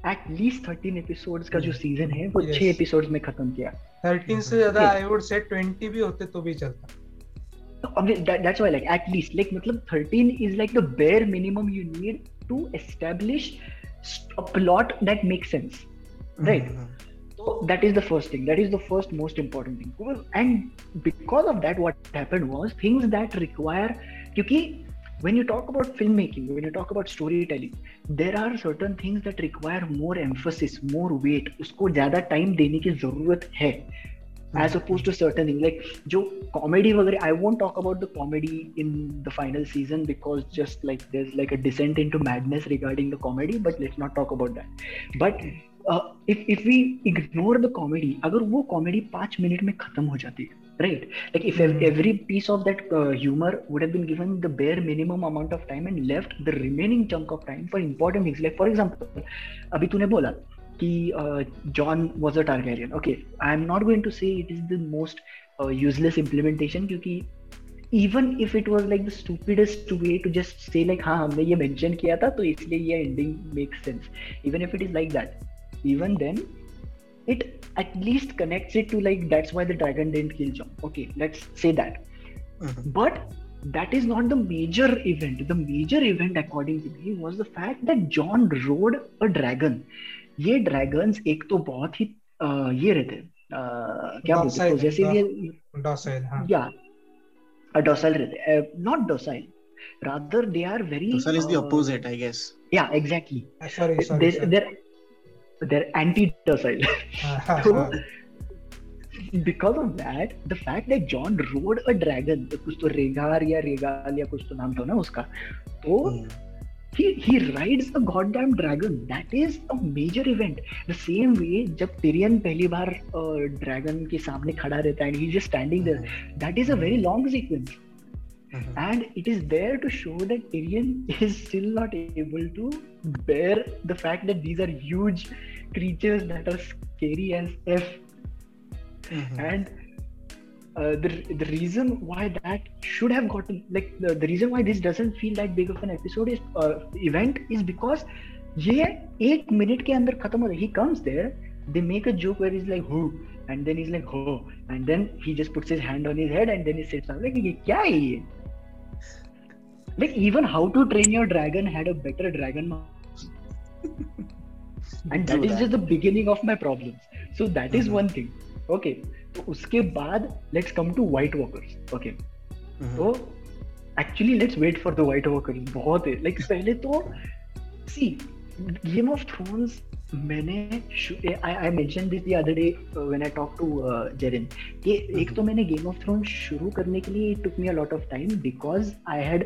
At least 13 episodes का जो season है वो Yes. छह episodes में खत्म किया 13 से ज़्यादा आई वुड से 20 भी होते तो भी चलता Obvi- that, that's why like at least like matlab 13 is like the bare minimum you need to establish st- a plot that makes sense right so that is the first thing that is the first most important thing Because- and because of that what happened was things that require kyunki when you talk about filmmaking when you talk about storytelling there are certain things that require more emphasis more weight उसको ज़्यादा time देने की ज़रूरत है as opposed to certain things like जो comedy वगैरह I won't talk about the comedy in the final season because just like there's like a descent into madness regarding the comedy but let's not talk about that but uh, if if we ignore the comedy अगर वो comedy पाँच minute में खत्म हो जाती है right like if ev- Hmm. every piece of that uh, humor would have been given the bare minimum amount of time and left the remaining chunk of time for important things like for example अभी तूने बोला कि Jon was a Targaryen okay I am not going to say it is the most useless implementation क्योंकि even if it was like the stupidest way to just say like हाँ हमने ये mention किया था तो इसलिए ये ending makes sense even if it is like that even then it at least connects it to like that's why the dragon didn't kill John. Okay, let's say that. Mhm. But that is not the major event. The major event, according to me, was the fact that John rode a dragon. ये dragons एक तो बहुत ही uh, ये रहते हैं uh, क्या बोलते हैं Docile, possessive ये docile हाँ yeah uh, docile रहते हैं uh, not docile rather they are very Docile is the uh, opposite, I guess. yeah exactly sorry sorry they're, they're they're anti-docile So, because of that, the fact that John rode a dragon, कुछ तो रेगार या regale या कुछ तो नाम था ना उसका, तो Hmm. he he rides a goddamn dragon. That is a major event. The same way जब Tyrion पहली बार ड्रैगन के सामने खड़ा रहता है and he's just standing there, that is a very long sequence. Mhm. And it is there to show that Tyrion is still not able to bear the fact that these are huge creatures that are scary as F Mhm. and uh, the the reason why that should have gotten like the, the reason why this doesn't feel that big of an episode is uh, event is because ये एक minute के अंदर खत्म हो रहा है he comes there they make a joke where he's like who and then he's like हो and then he just puts his hand on his head and then he sits down like ये क्या है ये like even how to train your dragon had a better dragon master. and that True is that. just the beginning of my problems so that is Mhm. one thing okay तो उसके बाद let's come to white walkers okay. तो actually let's wait for the white walkers बहुत है like पहले तो see game of Thrones मैंने I I mention this the other day when I talk to Jerin कि एक तो मैंने गेम ऑफ़ थ्रोन्स शुरू करने के लिए it took me a lot of time because I had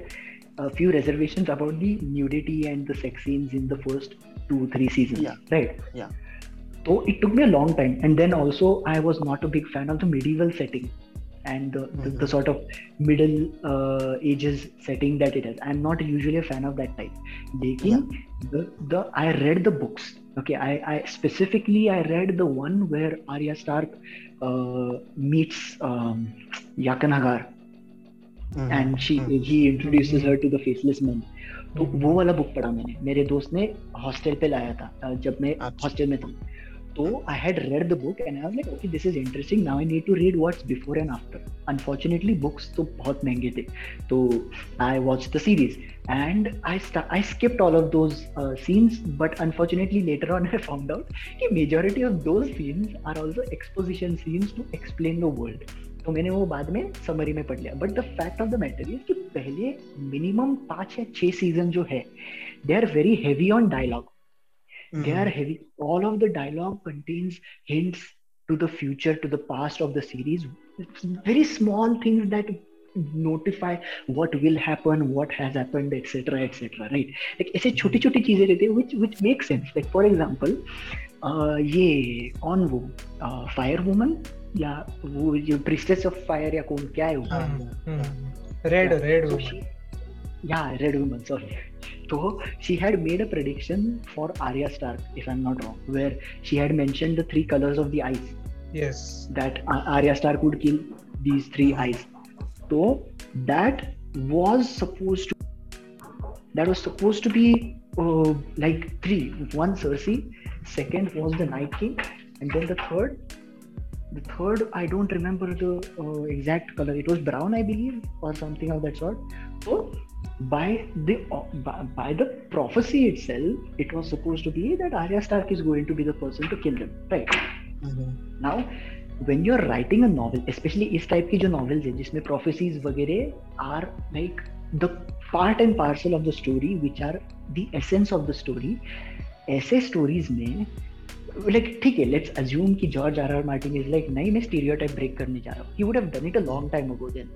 a few reservations about the nudity and the sex scenes in the first two three seasons Yeah. right? Yeah. so it took me a long time. And then also i was not a big fan of the medieval setting and the, the, the Mhm. sort of middle uh, ages setting that it has. I'm not usually a fan of that type. Lekin the, the i read the books. Okay I, I specifically i read the one where arya stark uh, meets um, Yakan and she he introduces her to the faceless man तो mm-hmm. वो वाला book पढ़ा मैंने। मेरे दोस्त ने hostel पे लाया था जब मैं हॉस्टल अच्छा। में था। तो I had read the book and I like okay this is interesting now I need to read what's before and after unfortunately books तो बहुत महँगे थे। तो I watch the series and I st- I skipped all of those uh, scenes, but unfortunately later on I found out that majority of those scenes are also exposition scenes to explain the world. तो मैंने वो बाद में summary में पढ़ लिया. But the fact of the matter is कि पहले मिनिमम पाँच या छह सीज़न जो है they are very heavy on dialogue they are heavy all of the dialogue contains hints to the future to the past of the series very small things that notify what will happen what has happened etc etc right? Like ऐसे mm-hmm. छोटी छोटी चीज़ें रहती है which which makes sense. Like for example uh, ये on वो? Uh, fire fire या वो जो प्रिस्टेस ऑफ फायर या कौन क्या है वो रेड रेड या red woman sorry so she had made a prediction for Arya Stark, if I'm not wrong, where she had mentioned the three colors of the eyes. Yes. That Arya Stark would kill these three eyes. So that was supposed to that was supposed to be uh, like three. One Cersei, second was the Night King, and then the third the third i don't remember the uh, exact color it was brown i believe or something of that sort so by the uh, by, by, the prophecy itself it was supposed to be that arya stark is going to be the person to kill them right mm-hmm. now when you're writing a novel especially इस type की जो novels है जिसमें prophecies वगैरह are like the part and parcel of the story which are the essence of the story ऐसे stories में like ठीक है लेट्स अज्यूम कि George R R Martin is like नहीं मैं स्टीरियोटाइप ब्रेक करने जा रहा हूँ। He would have done it a long time ago then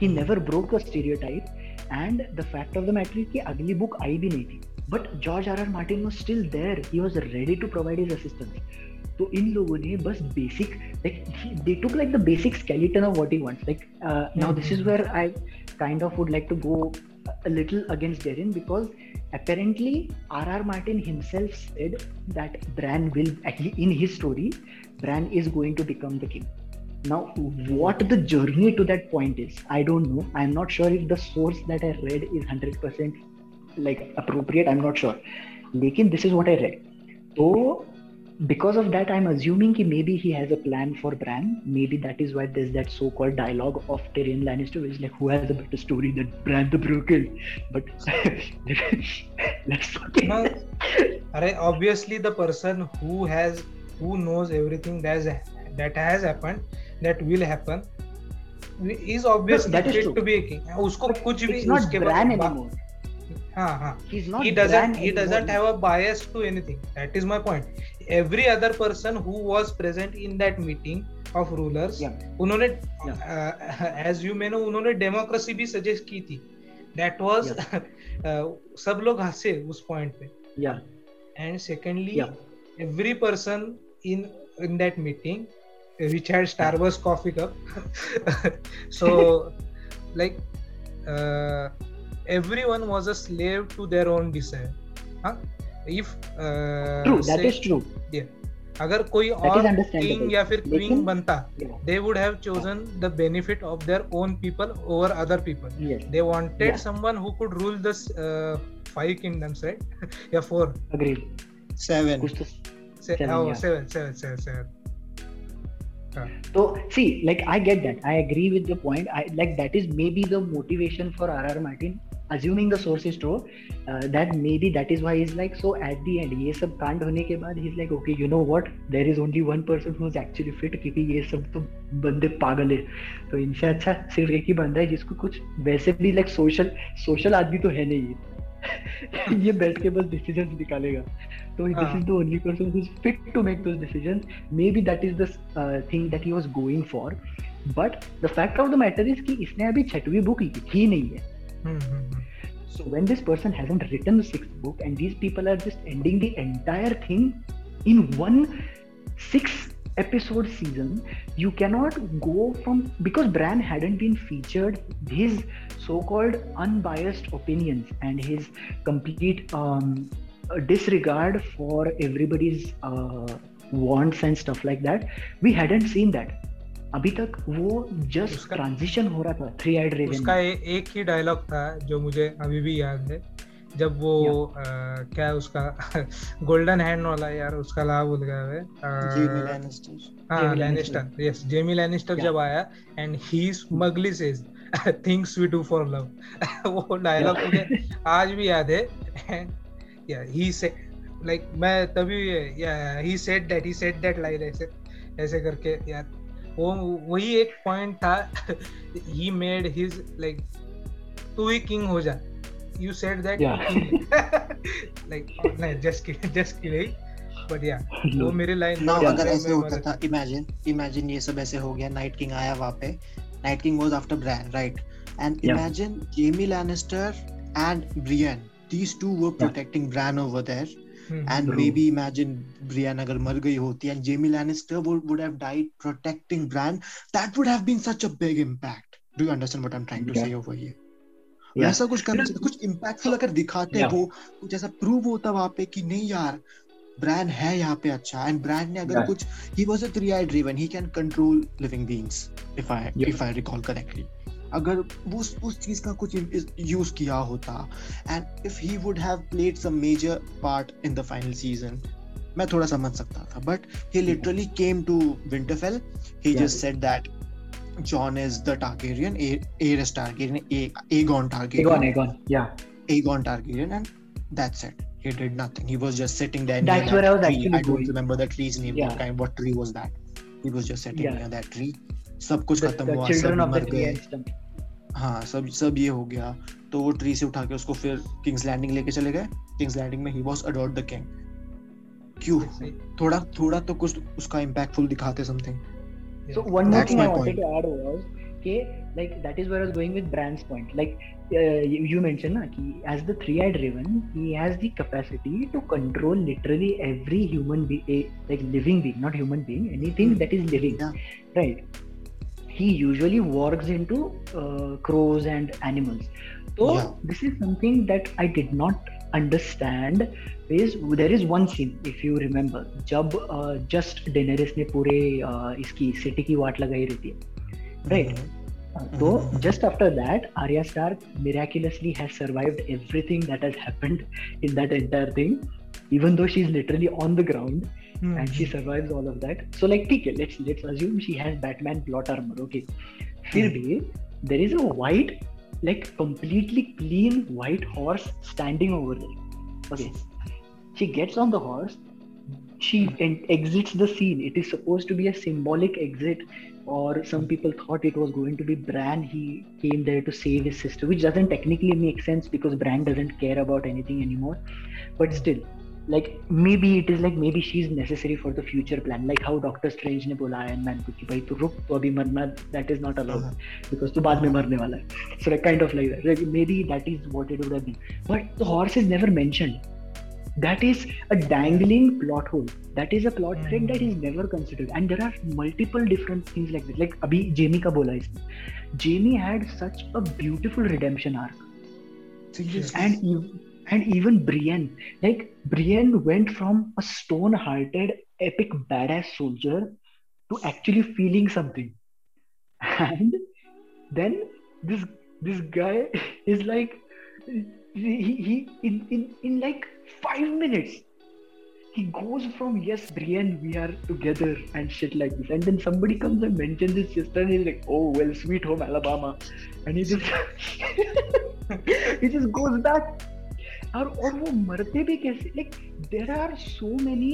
he never broke a stereotype and the fact of the matter कि अगली book आई भी नहीं थी। But George R R Martin was still there he was ready to provide his assistance तो इन लोगों ने बस basic like they took like the basic skeleton of what he wants like now this is where I kind of would like to go a little against Darren because apparently R.R. Martin himself said that Bran will in his story, Bran is going to become the king. Now, what the journey to that point is, I don't know. I'm not sure if the source that I read is 100% like appropriate. I'm not sure. Lekin this is what I read. So because of that, I'm assuming that maybe he has a plan for Bran. Maybe that is why there's that so-called dialogue of Tyrion Lannister, which is like, who has a better story than Bran the Broken? But <laughs> let's fucking. No, obviously the person who has, who knows everything that has, that has happened, that will happen, is obviously that is fit true. to be a king. उसको कुछ भी उसके Bran हाँ हाँ he doesn't he doesn't have a bias to anything that is my point every other person who was present in that meeting of rulers yeah. उन्होंने as you may know उन्होंने democracy भी suggest की थी that was सब लोग हंसे उस point पे yeah and secondly every person in in that meeting which had Starbucks coffee cup. so, like, uh, everyone was a slave to their own desire. Huh? If true that is true अगर कोई और king या फिर queen बनता they would have chosen the benefit of their own people over other people they wanted someone who could rule the five kingdoms right या four agreed seven कुछ तो seven seven seven seven So see, like I get that. I agree with the point. I like that is maybe the motivation for R.R. Martin Assuming the source is true uh, that maybe that is why he's like so at the end. ये सब कांड होने के बाद he's like okay you know what? There is only one person who's actually fit क्योंकि ये सब तो बंदे पागल है। तो इनसे अच्छा सिर्फ़ एक ही बंदा है जिसको कुछ वैसे भी लाइक सोशल सोशल आदमी तो है नहीं। <laughs> ये बैठ के बस डिसीजंस निकालेगा। तो this is the only person who is fit to make those decisions maybe that is the thing that he was going for but the fact of the matter is कि इसने अभी छठवीं बुक लिखी नहीं है। So when this person hasn't written the sixth book and these people are just ending the entire thing in one six episode season, you cannot go from because Bran hadn't been featured his so-called unbiased opinions and his complete um, disregard for everybody's uh, wants and stuff like that we hadn't seen that अभी तक वो just transition हो रहा था three eyed raven उसका ए, एक ही डायलॉग था जो मुझे अभी भी याद है। जब वो आ, क्या उसका? <laughs> गोल्डन हैंड वाला यार उसका लाभ भूल गया है जेमी लैनिस्टर हाँ लैनिस्टर यस जेमी लैनिस्टर जब आया and he smugly says things we do for love वो डायलॉग मुझे आज भी याद है। या ही से लाइक मैं तभी या he said that he said that line ऐसे ऐसे करके यार वो वही एक पॉइंट था ही मेड हिज लाइक तू ही किंग हो जा। यू सेड दैट लाइक नहीं just kid just kid but या वो मेरे लाइन ना अगर ऐसे होता था इमेजिन इमेजिन ये सब ऐसे हो गया नाइट किंग आया वहाँ पे। Night king was after Bran right and imagine Jaime Lannister and Brienne these two were protecting yeah. bran over and maybe imagine Brienne agar mar gayi hoti and Jamie Lannister would, would have died protecting Bran that would have been such a big impact do you understand what I'm trying to yeah. say over here Yeah. ऐसा कुछ करना चाहिए कुछ impactful अगर दिखाते yeah. वो कुछ ऐसा प्रूव होता वहाँ पे कि नहीं यार ब्रांड है यहाँ पे अच्छा एंड ब्रांड ने अगर yeah. कुछ he was a three eye raven he can control living beings if I if I recall correctly अगर वो उस उस चीज़ का कुछ यूज़ किया होता and if he would have played some major part in the final season मैं थोड़ा समझ सकता था but he literally came to Winterfell he just said that John is the Targaryen, Aerys Targaryen, Aegon Targaryen. Aegon, Aegon, yeah. Aegon Targaryen, and that's it. He did nothing. He was just sitting there. That's where I was tree. actually I don't remember the tree's name. Yeah. What kind? What tree was that? He was just sitting yeah. near that tree. सब कुछ खत्म हुआ सब मर गए हाँ सब सब ये हो गया तो वो ट्री से उठा के उसको फिर किंग्स लैंडिंग लेके चले गए किंग्स लैंडिंग में ही वाज अडोर्ड द किंग क्यों थोड़ा थोड़ा तो कुछ उसका इम्पैक्टफुल दिखाते something So one more thing I wanted point. to add was, okay, like that is where I was going with Bran's point. Like uh, you, you, mentioned, na, ki, as the three-eyed Raven, he has the capacity to control literally every human being, like living being, not human being, anything mm. He usually works into uh, crows and animals. So yeah. this is something that I did not understand is there is one scene if you remember जब just uh, Daenerys ने पूरे uh, इसकी city की वाट लगाई रहती है right तो just after that Arya Stark miraculously has survived everything that has happened in that entire thing even though she's literally on the ground mm-hmm. and she survives all of that so like okay let's let's assume she has Batman plot armor okay फिर भी there is a white like completely clean white horse standing over there okay she gets on the horse she exits the scene it is supposed to be a symbolic exit or some people thought it was going to be Bran. He came there to save his sister, which doesn't technically make sense because Bran doesn't care about anything anymore. But still, like maybe it is like maybe she's necessary for the future plan, like how Doctor Strange ने बोला Iron Man को कि भाई तू रुक तो अभी मरना that is not allowed because तू बाद में मरने वाला है. So like kind of like that. Like maybe that is what it would have been. But the horse is never mentioned that is a dangling plot hole that is a plot mm. thread that is never considered and there are multiple different things like this like abhi jamie ka bola isme jamie had such a beautiful redemption arc Seriously? and and even brienne like brienne went from a stone hearted epic badass soldier to actually feeling something. <laughs> And then this this guy <laughs> is like he, he in, in in like five minutes he goes from yes brienne we are together and shit like this. And then somebody comes and mentions his sister and he's like oh well sweet home alabama. And he just <laughs> he just goes back और और वो मरते भी कैसे? Like there are so many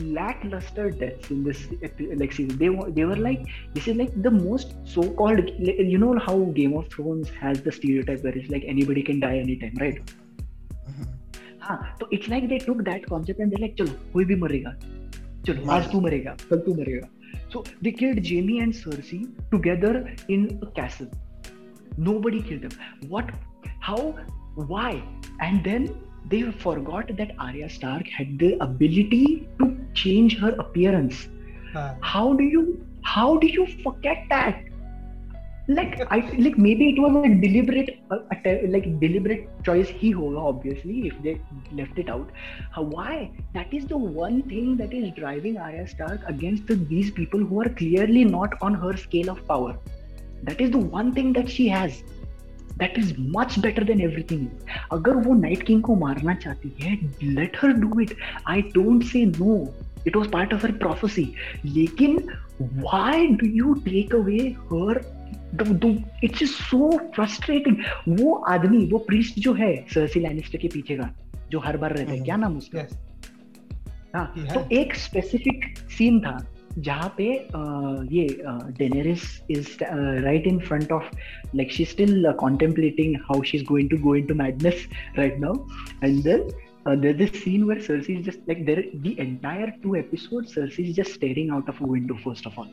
lackluster deaths in this like they they were like this is like the most so called you know how Game of Thrones has the stereotype where is like anybody can die any time right हाँ तो it's like they took that concept and they like चलो कोई भी मरेगा। चलो आज तू मरेगा कल तू मरेगा। So they killed Jaime and Cersei together in a castle nobody killed them what how why and then they forgot that Arya Stark had the ability to change her appearance huh. how do you how do you forget that like I like maybe it was a deliberate uh, att- like deliberate choice he hoga obviously if they left it out. Uh, why? That is the one thing that is driving Arya Stark against the, these people who are clearly not on her scale of power. That is the one thing that she has. That is much better than everything अगर वो night king को मारना चाहती है let her do it I don't say no it was part of her prophecy लेकिन why do you take away her it's is so frustrating वो आदमी वो प्रिस्ट जो है सरसी लैनिस्टर के पीछे का जो हर बार रहता है हम्म, क्या नाम उसका? हाँ तो एक स्पेसिफिक सीन था जहाँ पे ये Daenerys is right in front of like she still contemplating how she is going to go into madness right now and then uh, there's this scene where Cersei is just like there the entire two episodes Cersei is just staring out of a window first of all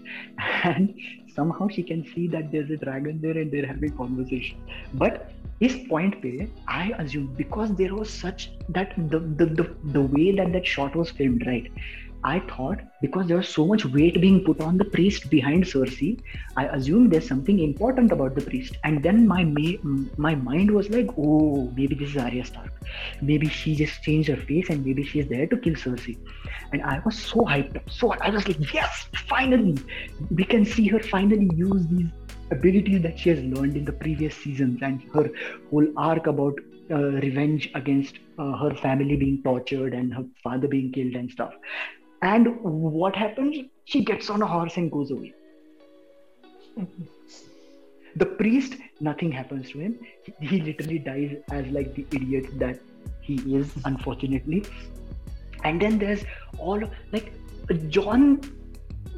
and somehow she can see that there's a dragon there and they're having conversation but his point there I assume because there was such that the the, the, the way that that shot was filmed right I thought because there was so much weight being put on the priest behind Cersei, I assumed there's something important about the priest. And then my my mind was like, oh, maybe this is Arya Stark. Maybe she just changed her face and maybe she's there to kill Cersei. And I was so hyped up. So I was like, yes, finally, we can see her finally use these abilities that she has learned in the previous seasons and her whole arc about uh, revenge against uh, her family being tortured and her father being killed and stuff and what happens? She gets on a horse and goes away. the priest, nothing happens to him. He, he literally dies as like the idiot that he is, unfortunately. And then there's all like John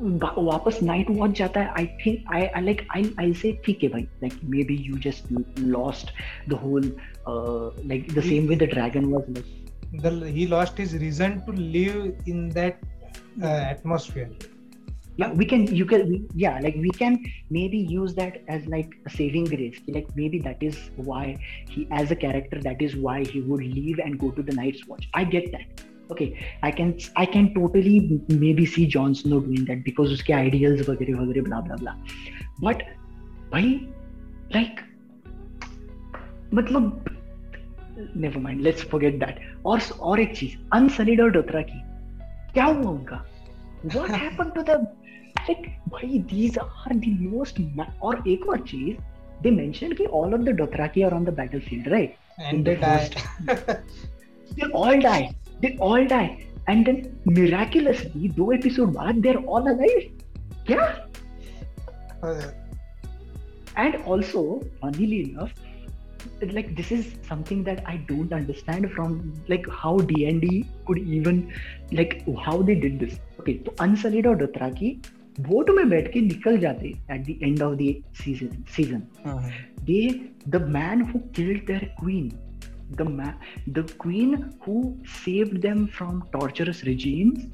वापस night watch जाता है I think I I like I I say ठीक है भाई like maybe you just lost the whole like the same way the dragon was like the he lost his reason to live in that uh, atmosphere yeah we can you can yeah like we can maybe use that as like a saving grace like maybe that is why he as a character that is why he would leave and go to the night's watch i get that okay i can i can totally maybe see jon snow doing that because uske ideals वगैरह वगैरह blah blah blah but भाई like मतलब never mind let's forget that और और एक चीज अनसलिड और डोथरा की क्या हुआ उनका what happened to them like भाई दीस आर द मोस्ट और एक और चीज़ they mentioned कि all of the Dothraki are on the battlefield, right? And they die. they all die. They all die. And then miraculously, दो episode बाद they're all alive. क्या? and also, funnily enough, like this is something that I don't understand from like how D&D could even like how they did this. Okay, तो Unsullied और डोथराकी boat में बैठ के निकल जाते at the end of the season season they the man who killed their queen the man the queen who saved them from torturous regimes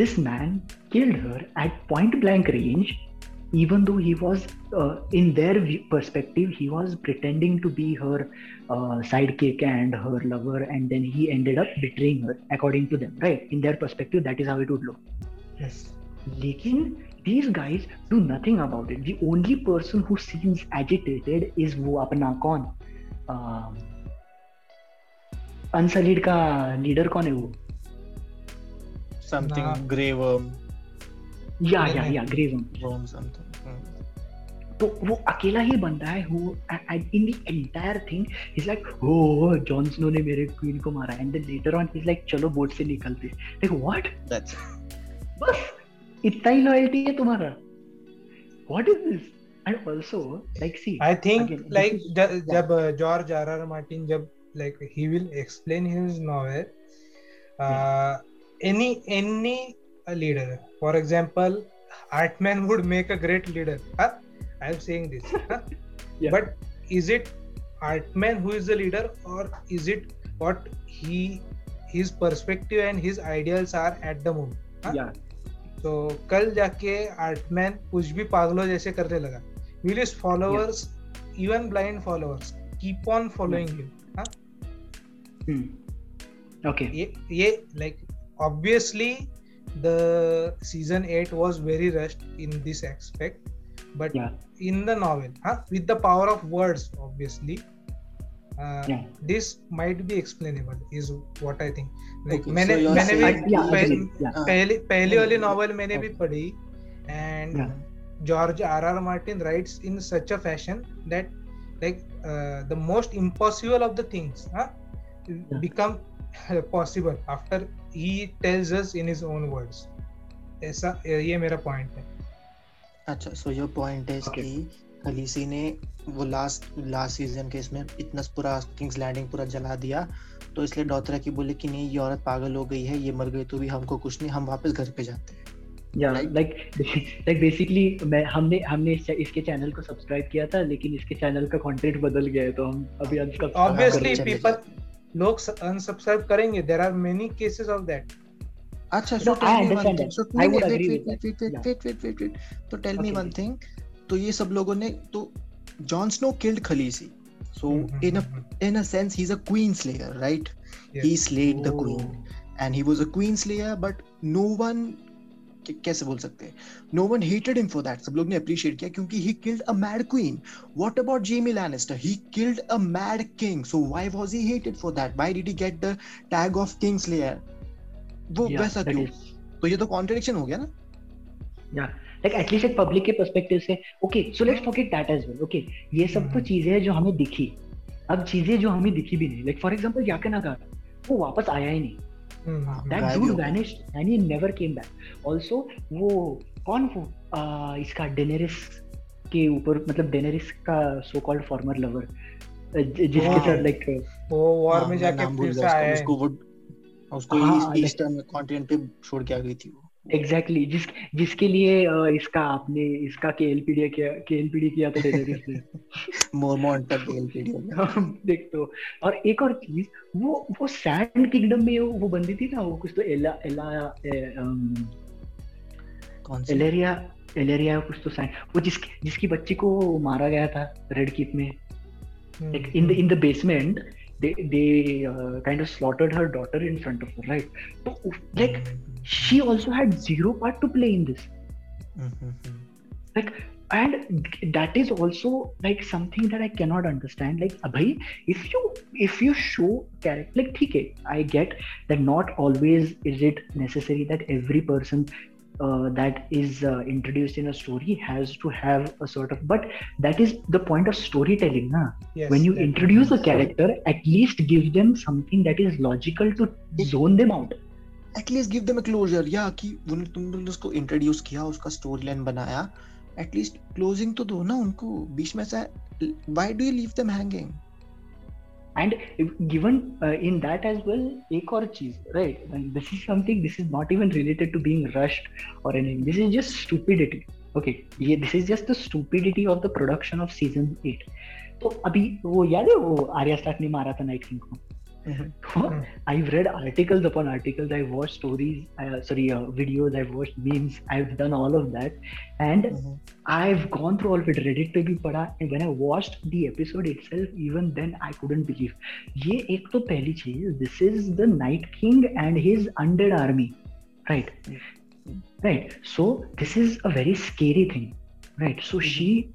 this man killed her at point blank range even though he was uh, in their perspective he was pretending to be her uh, sidekick and her lover and then he ended up betraying her according to them right in their perspective that is how it would look yes lekin these guys do nothing about it the only person who seems agitated is wo apna kaun uh, अनसलीड का leader कौन है वो something grey Worm या या या grey worm तो वो अकेला ही बंदा है who in the entire thing is like oh Jon Snow ने मेरे क्वीन को मारा. And then later on is like चलो बोट से निकलते. लाइक व्हाट दैट्स बस इतना ही लॉयल्टी है तुम्हारा। What is this and also like see I think like जब जॉर्ज आरआर मार्टिन जब like he will explain his novel any any a leader for example artman would make a great leader huh? i'm saying this huh? yeah. but is it artman who is the leader or is it what he his perspective and his ideals are at the moment huh? yeah तो कल जाके आर्टमैन कुछ भी पागलों जैसे करने लगा will is followers even blind followers keep on following him okay ये ये like obviously the season 8 was very rushed in this aspect but Yeah. in the novel huh, with the power of words obviously uh, Yeah. this might be explainable is what i think like Okay, मैंने so you're मैंने saying- भी yeah, पह- agree. yeah. हाँ, पहली पहली वाली Yeah. Novel मैंने भी पढ़ी and Yeah. George R. R. Martin writes in such a fashion that like uh, the most impossible of the things huh, he tells us in his own words ऐसा ये मेरा पॉइंट है अच्छा so your point is Okay. कि Khaleesi ने वो last last season के इसमें इतना पूरा किंग्स लैंडिंग पूरा जला दिया तो इसलिए डॉथरा की बोले कि नहीं ये औरत पागल हो गई है ये मर गई तो भी हमको कुछ नहीं हम वापस घर पे जाते हैं या. लाइक लाइक बेसिकली मैं हमने हमने इस, इसके चैनल को सब्सक्राइब किया था लेकिन इसके चैनल का कंटेंट बदल गया है तो हम अभी अनसब्सक्राइब ऑब्वियसली पीपल लोग अनसब्सक्राइब करेंगे. There are many cases of that अच्छा so tell me so I would agree तो टेल मी वन थिंग तो ये सब लोगों ने तो Jon Snow killed Khaleesi so in a in a sense he is a queen slayer right he slayed the queen and he was a queen slayer but no one कैसे बोल सकते हैं? No one hated him for that सब लोग ने appreciate किया क्योंकि he killed a mad queen what about Jaime Lannister he killed a mad king so why was he hated for that why did he get the tag of king slayer वो वैसा क्यों? तो ये तो contradiction हो गया ना? या लाइक एटलीस्ट एक पब्लिक के पर्सपेक्टिव से। Okay so let's forget that as well okay ये सब तो हम्म। चीज़ें हैं जो हमें दिखी। अब चीज़ें जो हमें दिखी भी नहीं। लाइक फॉर एग्जांपल याके नागा वो वापस आया ही नहीं। दैट ही डूड हो। Vanished and he never came back also वो कौन वो? आ, इसका डेनेरिस के ऊपर मतलब डेनेरिस का सो कॉल्ड फॉर्मर लवर जिसके हाँ। साथ लाइक वो वॉर हाँ, में मैं जाके फिर से गया आया उसका, है वो उसको हाँ, ईस्ट ईस्टर्न कॉन्टिनेंट पे छोड़ के आ गई थी वो। एग्जैक्टली जिस जिसके लिए इसका आपने इसका केएलपीडी किया केएलपीडी किया था डेनेरिस ने? मोरमोंट तक एलपीडी देख तो और एक और चीज़ वो वो सैंड किंगडम में वो, बंदी थी ना वो कुछ तो एला एला ए, अम, कौन सी? एलेरिया एलेरिया कुछ तो सैंड वो जिसकी जिसकी बच्ची को मारा गया था रेड कीप में। in the in the basement they they uh, kind of slaughtered her daughter in front of her right? so like she also had zero part to play in this. Like and that is also like something that i cannot understand. Like abhay if you if you show character like okay i get that not always is it necessary that every person uh, that is uh, introduced in a story has to have a sort of but that is the point of storytelling na? Yes, when you introduce a character at least give them something that is logical to zone them out at least give them a closure या कि तुमने उसको introduce किया उसका story line बनाया at least closing तो दो ना उनको बीच में से why do you leave them hanging given uh, in that as well एक और चीज़ and this is something this is not even related to being rushed or anything this is just stupidity okay ये this is just the stupidity of the production of season 8 तो अभी वो याद है वो Arya Stark ने मारा था नाइट किंग को तो Hmm. I've read articles upon articles. I've watched stories, uh, sorry, uh, videos. I've watched memes. I've done all of that, and mm-hmm. I've gone through all of it. Reddit पे भी पढ़ा. And when I watched the episode itself, even then I couldn't believe. ये एक तो पहली चीज़. This is the Night King and his undead army, right? Mm-hmm. Right. So this is a very scary thing, right? So she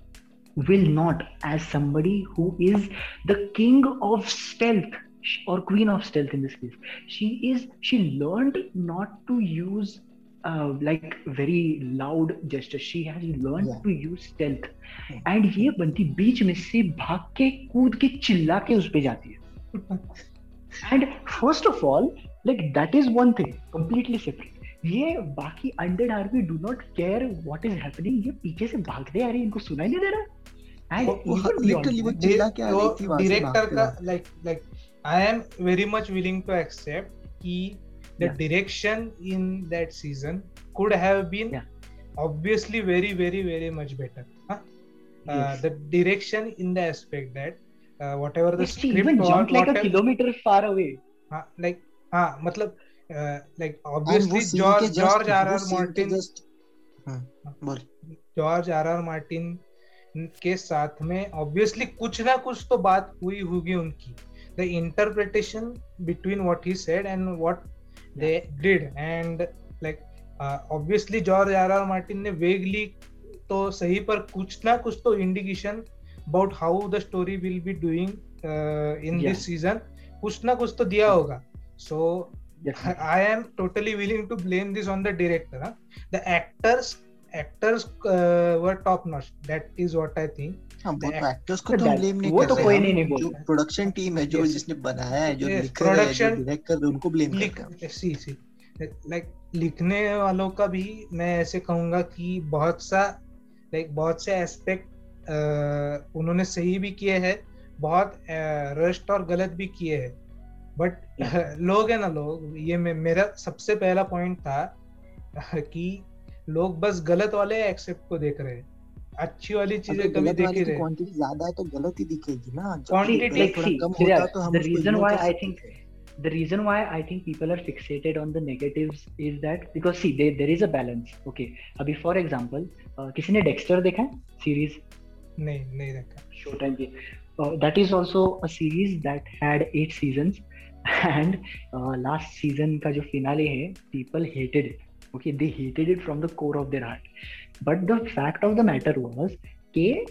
will not, as somebody who is the king of stealth or queen of stealth in this case she is she learned not to use uh, like very loud gestures she has learned Yeah. to use stealth Hmm. and ये बंदी बीच में से भाग के कूद के चिल्ला के उस पे जाती है and first of all like that is one thing completely separate ये बाकी under army do not care what is happening ये पीछे से भागते आ रही इनको सुनाई नहीं दे रहा एंड लिटरली वो Di- चिल्ला रही थी वहाँ डायरेक्टर का like like I am very much willing to accept कि the direction in that season could have been obviously very very very much better the direction in the aspect that whatever kilometre far away like हाँ मतलब like obviously George George R R Martin George R R Martin के साथ में obviously कुछ ना कुछ तो बात हुई होगी उनकी। The interpretation between what he said and what they did and like obviously George R R Martin ने वेगली तो सही पर कुछ ना कुछ तो indication about how the story will be doing in this season कुछ ना कुछ तो दिया होगा. So I am totally willing to blame this on the director the actors actors were top notch that is what I think हाँ वो तो actors को तो ब्लेम नहीं वो तो कोई नहीं नहीं जो प्रोडक्शन टीम है जो जिसने बनाया है जो लिख रहा है जो डायरेक्ट कर उनको ब्लेम करते हैं सी सी लाइक लिखने वालों का भी मैं ऐसे कहूँगा कि बहुत सा लाइक बहुत से एस्पेक्ट उन्होंने सही भी किए हैं बहुत रस्ट और गलत भी किए हैं। बट <laughs> लोग है ना लोग ये मेरा सबसे पहला पॉइंट था कि लोग बस गलत वाले एक्सेप्ट को देख रहे हैं। अच्छी वाली चीज़ें कभी देख ही रहे क्वांटिटी ज़्यादा है तो गलत ही दिखेगी ना क्वांटिटी कम होता तो हम reason why I think the reason why I think people are fixated on the negatives is that because see they, there is a balance. Okay, अभी for example uh, किसी ने Dexter देखा है series? नहीं नहीं देखा. Showtime की. Uh, that is also a series that had eight seasons and uh, last season का जो finale है people hated it. Okay, they hated it from the core of their heart. But the fact of the matter was कि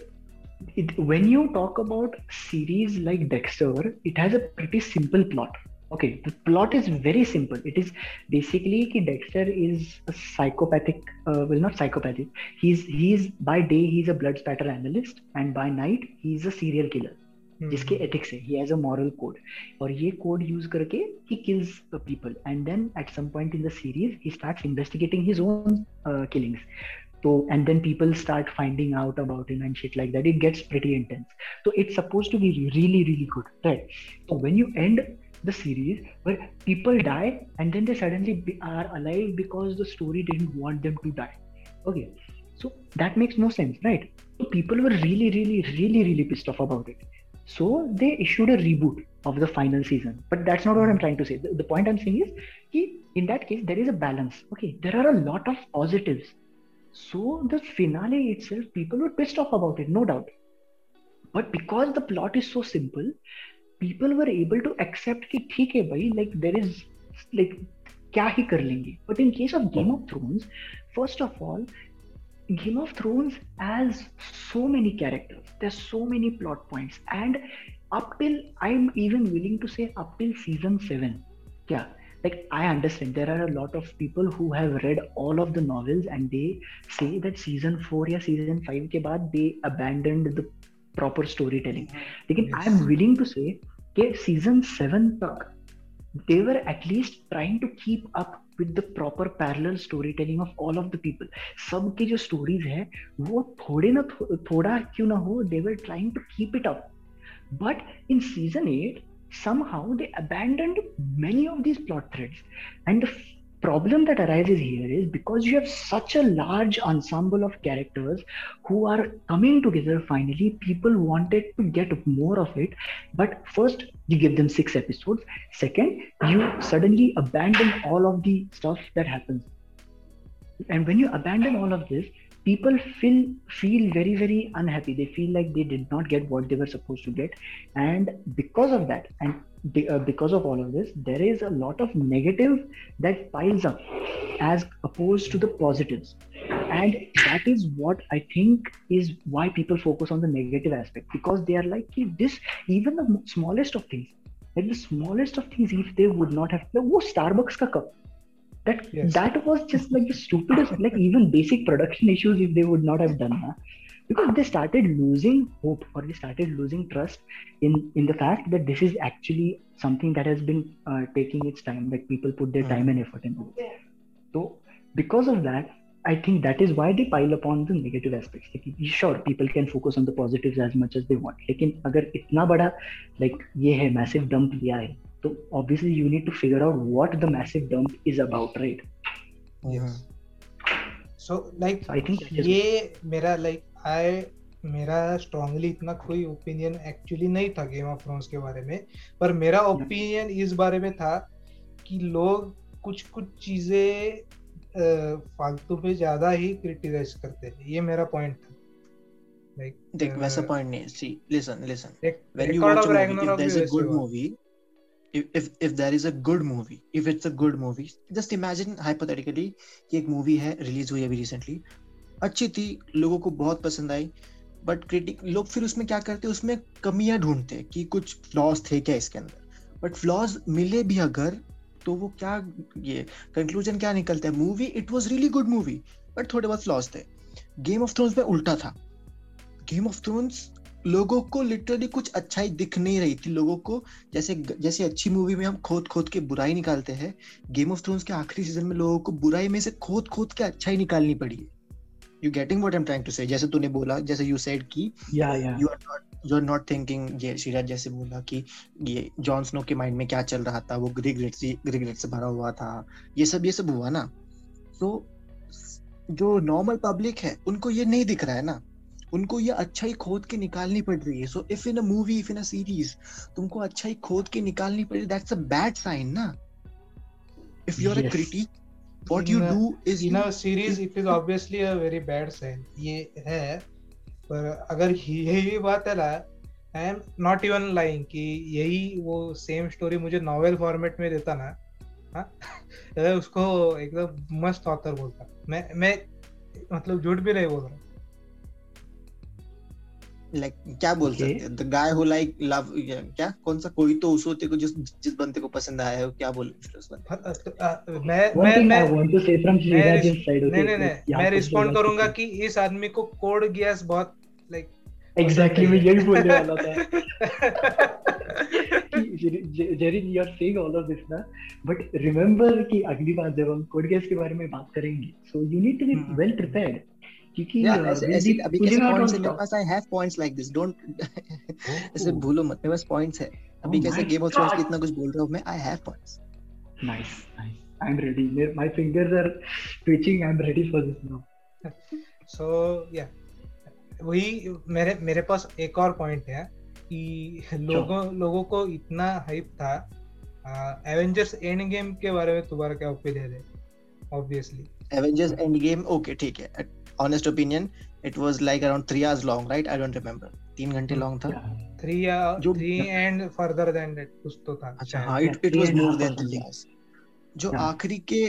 it, when you talk about series like Dexter, it has a pretty simple plot okay the plot is very simple it is basically ki dexter is a psychopathic uh, well not psychopathic he's he's by day he's a blood spatter analyst and by night he's a serial killer जिसके ethics है he has a moral code और ये code use करके he kills people and then at some point in the series he starts investigating his own killings so and then people start finding out about him and shit like that. It gets pretty intense. So it's supposed to be really really good right? So when you end the series where people die and then they suddenly are alive because the story didn't want them to die. Okay so that makes no sense right? So people were really really really really pissed off about it. So they issued a reboot of the final season. But that's not what i'm trying to say. The, the point i'm saying is in that case there is a balance. Okay there are a lot of positives so the finale itself people were pissed off about it no doubt but because the plot is so simple people were able to accept कि ठीक है भाई like there is like क्या ही कर लेंगे but in case of Game of Thrones first of all Game of Thrones has so many characters there's so many plot points and up till I'm even willing to say up till season 7 yeah like I understand there are a lot of people who have read all of the novels and they say that season 4 या season 5 के बाद they abandoned the proper storytelling लेकिन yes. I am willing to say कि season seven तक they were at least trying to keep up with the proper parallel storytelling of all of the people सबके जो stories है वो थोड़े ना थो, थोड़ा क्यों ना हो they were trying to keep it up but in season 8 somehow they abandoned many of these plot threads. And the problem that arises here is because you have such a large ensemble of characters who are coming together finally people wanted to get more of it. But first you give them six episodes. Second you suddenly abandon all of the stuff that happens. And when you abandon all of this people feel feel very very unhappy. They feel like they did not get what they were supposed to get. And because of that and uh, because of all of this there is a lot of negative that piles up as opposed to the positives. And that is what i think is why people focus on the negative aspect. Because they are like this even the smallest of things like the smallest of things if they would not have like, oh starbucks ka cup that yes. that was just like the stupidest like even basic production issues if they would not have done that because they started losing hope or they started losing trust in in the fact that this is actually something that has been uh, taking its time like people put their time and effort into it so because of that i think that is why they pile upon the negative aspects like, sure people can focus on the positives as much as they want लेकिन अगर इतना बड़ा like ये है massive dump लिया है तो obviously you need to figure out what the massive dump is about right? Yes. so like so I think ये मेरा like आई मेरा स्ट्रांगली इतना कोई ओपिनियन एक्चुअली नहीं था गेम ऑफ़ थ्रोन्स के बारे में पर मेरा ओपिनियन इस बारे में था कि लोग कुछ कुछ चीज़ें फालतू पे ज़्यादा ही क्रिटिसाइज करते हैं। ये मेरा पॉइंट था। लाइक देख वैसा पॉइंट नहीं see listen listen when you watch a movie if there is a good movie if if if there is a good movie, if it's a good movie, just imagine hypothetically कि एक movie है release हुई अभी recently अच्छी थी, लोगों को बहुत पसंद आई बट क्रिटिक लोग फिर उसमें क्या करते, उसमें कमियाँ ढूंढते कि कुछ फ्लॉज थे क्या इसके अंदर। बट फ्लॉज मिले भी अगर तो वो क्या, ये कंक्लूजन क्या निकलता है? Movie it was really good movie but थोड़े बहुत फ्लॉज थे। गेम ऑफ़ थ्रोन्स में उल्टा था। गेम ऑफ़ थ्रोन्स लोगों को लिटरली कुछ अच्छाई दिख नहीं रही थी लोगों को। जैसे जैसे अच्छी मूवी में हम खोद खोद के बुराई निकालते हैं गेम ऑफ़ थ्रोन्स के आखिरी सीज़न में लोगों को बुराई में से खोद खोद के अच्छाई निकालनी पड़ी है। You getting what I am trying to say जैसे तूने बोला जैसे यू सेड की या या you are not you are not thinking ये जैसे बोला कि ये जॉन स्नो के माइंड में क्या चल रहा था वो रिग्रेट से रिग्रेट से भरा हुआ था। ये सब ये सब हुआ ना। तो जो नॉर्मल पब्लिक है उनको ये नहीं दिख रहा है ना। उनको ये अच्छा ही खोद के निकालनी पड़ रही है। So if in a movie if in a series तुमको अच्छा ही खोद के निकालनी पड़ रही दैट्स अ बैड साइन ना? If you are a critic what you do is in a series it is obviously a very bad sign. ये है पर अगर यही बात है ना I am not even lying कि यही वो सेम स्टोरी मुझे नॉवेल फॉर्मेट में देता ना हाँ? <laughs> उसको एकदम मस्त ऑथर बोलता। मैं मैं मतलब झूठ भी नहीं बोल रहा। लाइक like, क्या बोल okay. सकते हैं the guy who like love क्या? कौन सा कोई तो उस होते को जिस जिस बंदे को पसंद आया है क्या बोले फिर उस बंदे मैं मैं मैं want to say from side नहीं नहीं नहीं मैं रिस्पोंड करूँगा कि इस आदमी को कोड गैस बहुत लाइक एग्जैक्टली मैं यही बोलने वाला था। Jerin you are saying all of this ना? बट रिमेंबर कि अगली बार जब हम कोड गैस के बारे में बात करेंगे so you need to be well prepared क्योंकि ऐसे अभी कैसे पॉइंट्स है मेरे पास I have points like this don't ऐसे भूलो मत मेरे पास पॉइंट्स है। अभी कैसे गेम ऑफ़ थ्रोन्स कितना कुछ बोल रहा हूँ मैं? I have points nice nice I am ready my fingers are twitching I am ready for this now so या वही मेरे मेरे पास एक और पॉइंट है कि लोगों लोगों को इतना हाइप था एवेंजर्स एंड गेम के बारे में तुम्हारा क्या ओपिनियन है? Obviously Avengers Endgame okay ठीक है। Honest opinion it was like around three hours long right? I don't remember. तीन घंटे लॉन्ग था? थ्री जो three and further than that कुछ तो था। अच्छा हाँ it it was more than three hours जो आखिरी के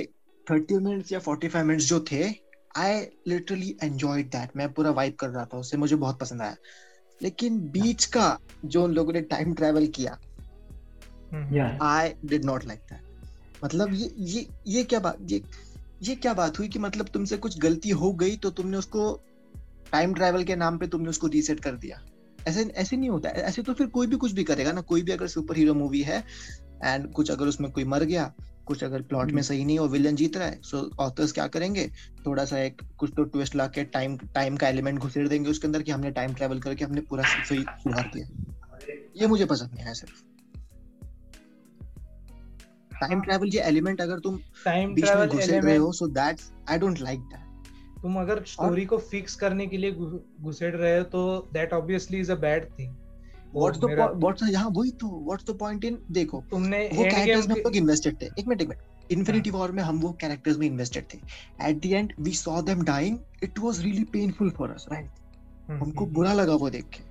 30 मिनट्स या 45 मिनट्स जो थे आई लिटरली एंजॉयड दैट मैं पूरा वाइब कर रहा था उससे मुझे बहुत पसंद आया। लेकिन बीच का जो उन लोगों ने टाइम ट्रेवल किया I did not like that मतलब ये ये ये क्या बात ये ये क्या बात हुई कि मतलब तुमसे कुछ गलती हो गई तो तुमने उसको टाइम ट्रैवल के नाम पे तुमने उसको रीसेट कर दिया? ऐसे ऐसे नहीं होता। ऐसे तो फिर कोई भी कुछ भी करेगा ना। कोई भी अगर सुपर हीरो मूवी है एंड कुछ अगर उसमें कोई मर गया कुछ अगर प्लॉट में हम्म। सही नहीं और विलन जीत रहा है सो ऑथर्स क्या करेंगे? थोड़ा सा एक कुछ तो ट्विस्ट ला के टाइम टाइम का एलिमेंट घुसेड़ देंगे उसके अंदर कि हमने टाइम ट्रैवल करके हमने पूरा सही सुधार किया। ये मुझे पसंद नहीं है सिर्फ़। टाइम ट्रैवल ये एलिमेंट अगर तुम टाइम ट्रैवल घुसेड़ रहे हो so that's I don't like that तुम अगर स्टोरी को फिक्स करने के लिए घुसेड़ रहे हो तो that obviously is a bad thing what's the what's यहाँ वही तो व्हाट्स द पॉइंट इन देखो तुमने वो कैरेक्टर्स में हम लोग इन्वेस्टेड थे। एक मिनट एक मिनट इन्फिनिटी वॉर में हम वो कैरेक्टर्स में इन्वेस्टेड थे। At the end we saw them dying it was really painful for us right हमको बुरा लगा वो देख के।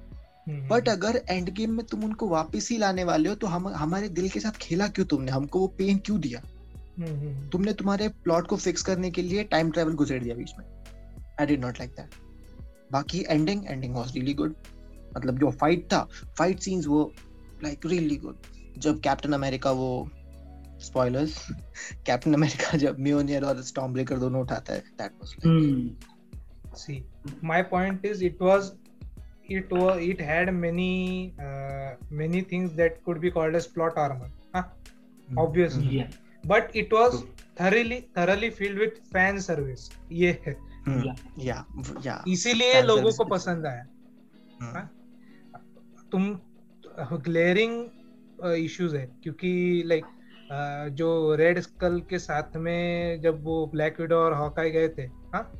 But hmm. अगर एंड गेम में तुम उनको वापस ही लाने वाले हो तो हम हमारे दिल के साथ खेला क्यों तुमने? हमको वो पेन क्यों दिया? हम्म, हम्म, तुमने तुम्हारे प्लॉट को फिक्स करने के लिए टाइम ट्रेवल गुजर दिया बीच में। I did not like that बाकी ending ending was really good मतलब जो फाइट था फाइट सीन्स वो लाइक रियली गुड जब कैप्टन अमेरिका वो स्पॉयलर्स कैप्टन अमेरिका जब म्योनियर और स्टॉर्म ब्रेकर दोनों उठाता है that was like see my point is it was it was it had many uh, many things that could be called as plot armor huh? mm. obviously yeah. but it was thoroughly thoroughly filled with fan service ये है या या इसीलिए लोगों को पसंद आया hmm. तुम ग्लेयरिंग इश्यूज़ है क्योंकि लाइक जो रेड स्कल के साथ में जब वो ब्लैक विडो और हॉकाई गए थे हाँ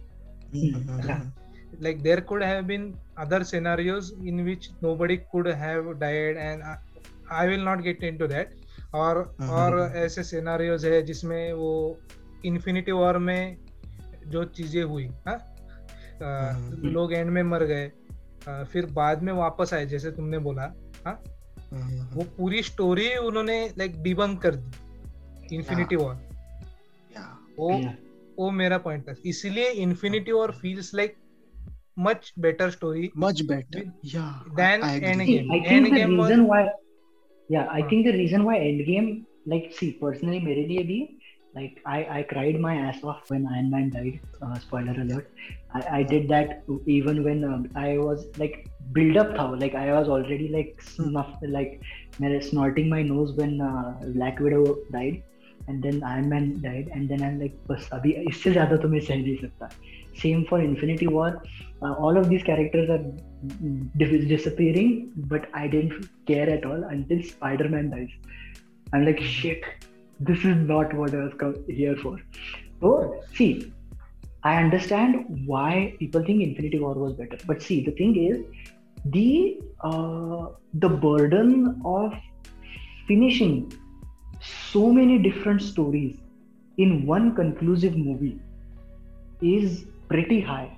like there could have been other scenarios in which nobody could have died and I, I will not get into that. और mm-hmm. और ऐसे सिनारियोज है जिसमें वो इन्फिनिटी वॉर में जो चीज़ें हुई हाँ? mm-hmm. लोग एंड में मर गए फिर बाद में वापस आए जैसे तुमने बोला हाँ? Mm-hmm. वो पूरी स्टोरी उन्होंने लाइक डिबंक कर दी इन्फिनिटी वॉर वो वो मेरा पॉइंट था। इसीलिए Infinity War feels like much better story much better yeah than endgame i think the reason was... why yeah i uh. think the reason why endgame like see personally mere liye bhi like I, I cried my ass off when Iron Man died. Uh, spoiler alert. I, I did that even when um, I was like build up tha, like I was already like snuff like snorting my nose when uh, Black Widow died and then Iron Man died and then I'm like बस अभी इससे ज़्यादा तो मैं सह नहीं सकता same for Infinity War. Uh, all of these characters are disappearing but I didn't care at all until Spider-Man dies. I'm like shit this is not what I was come here for. So see, I understand why people think Infinity War was better, but see, the thing is, the uh, the burden of finishing so many different stories in one conclusive movie is pretty high.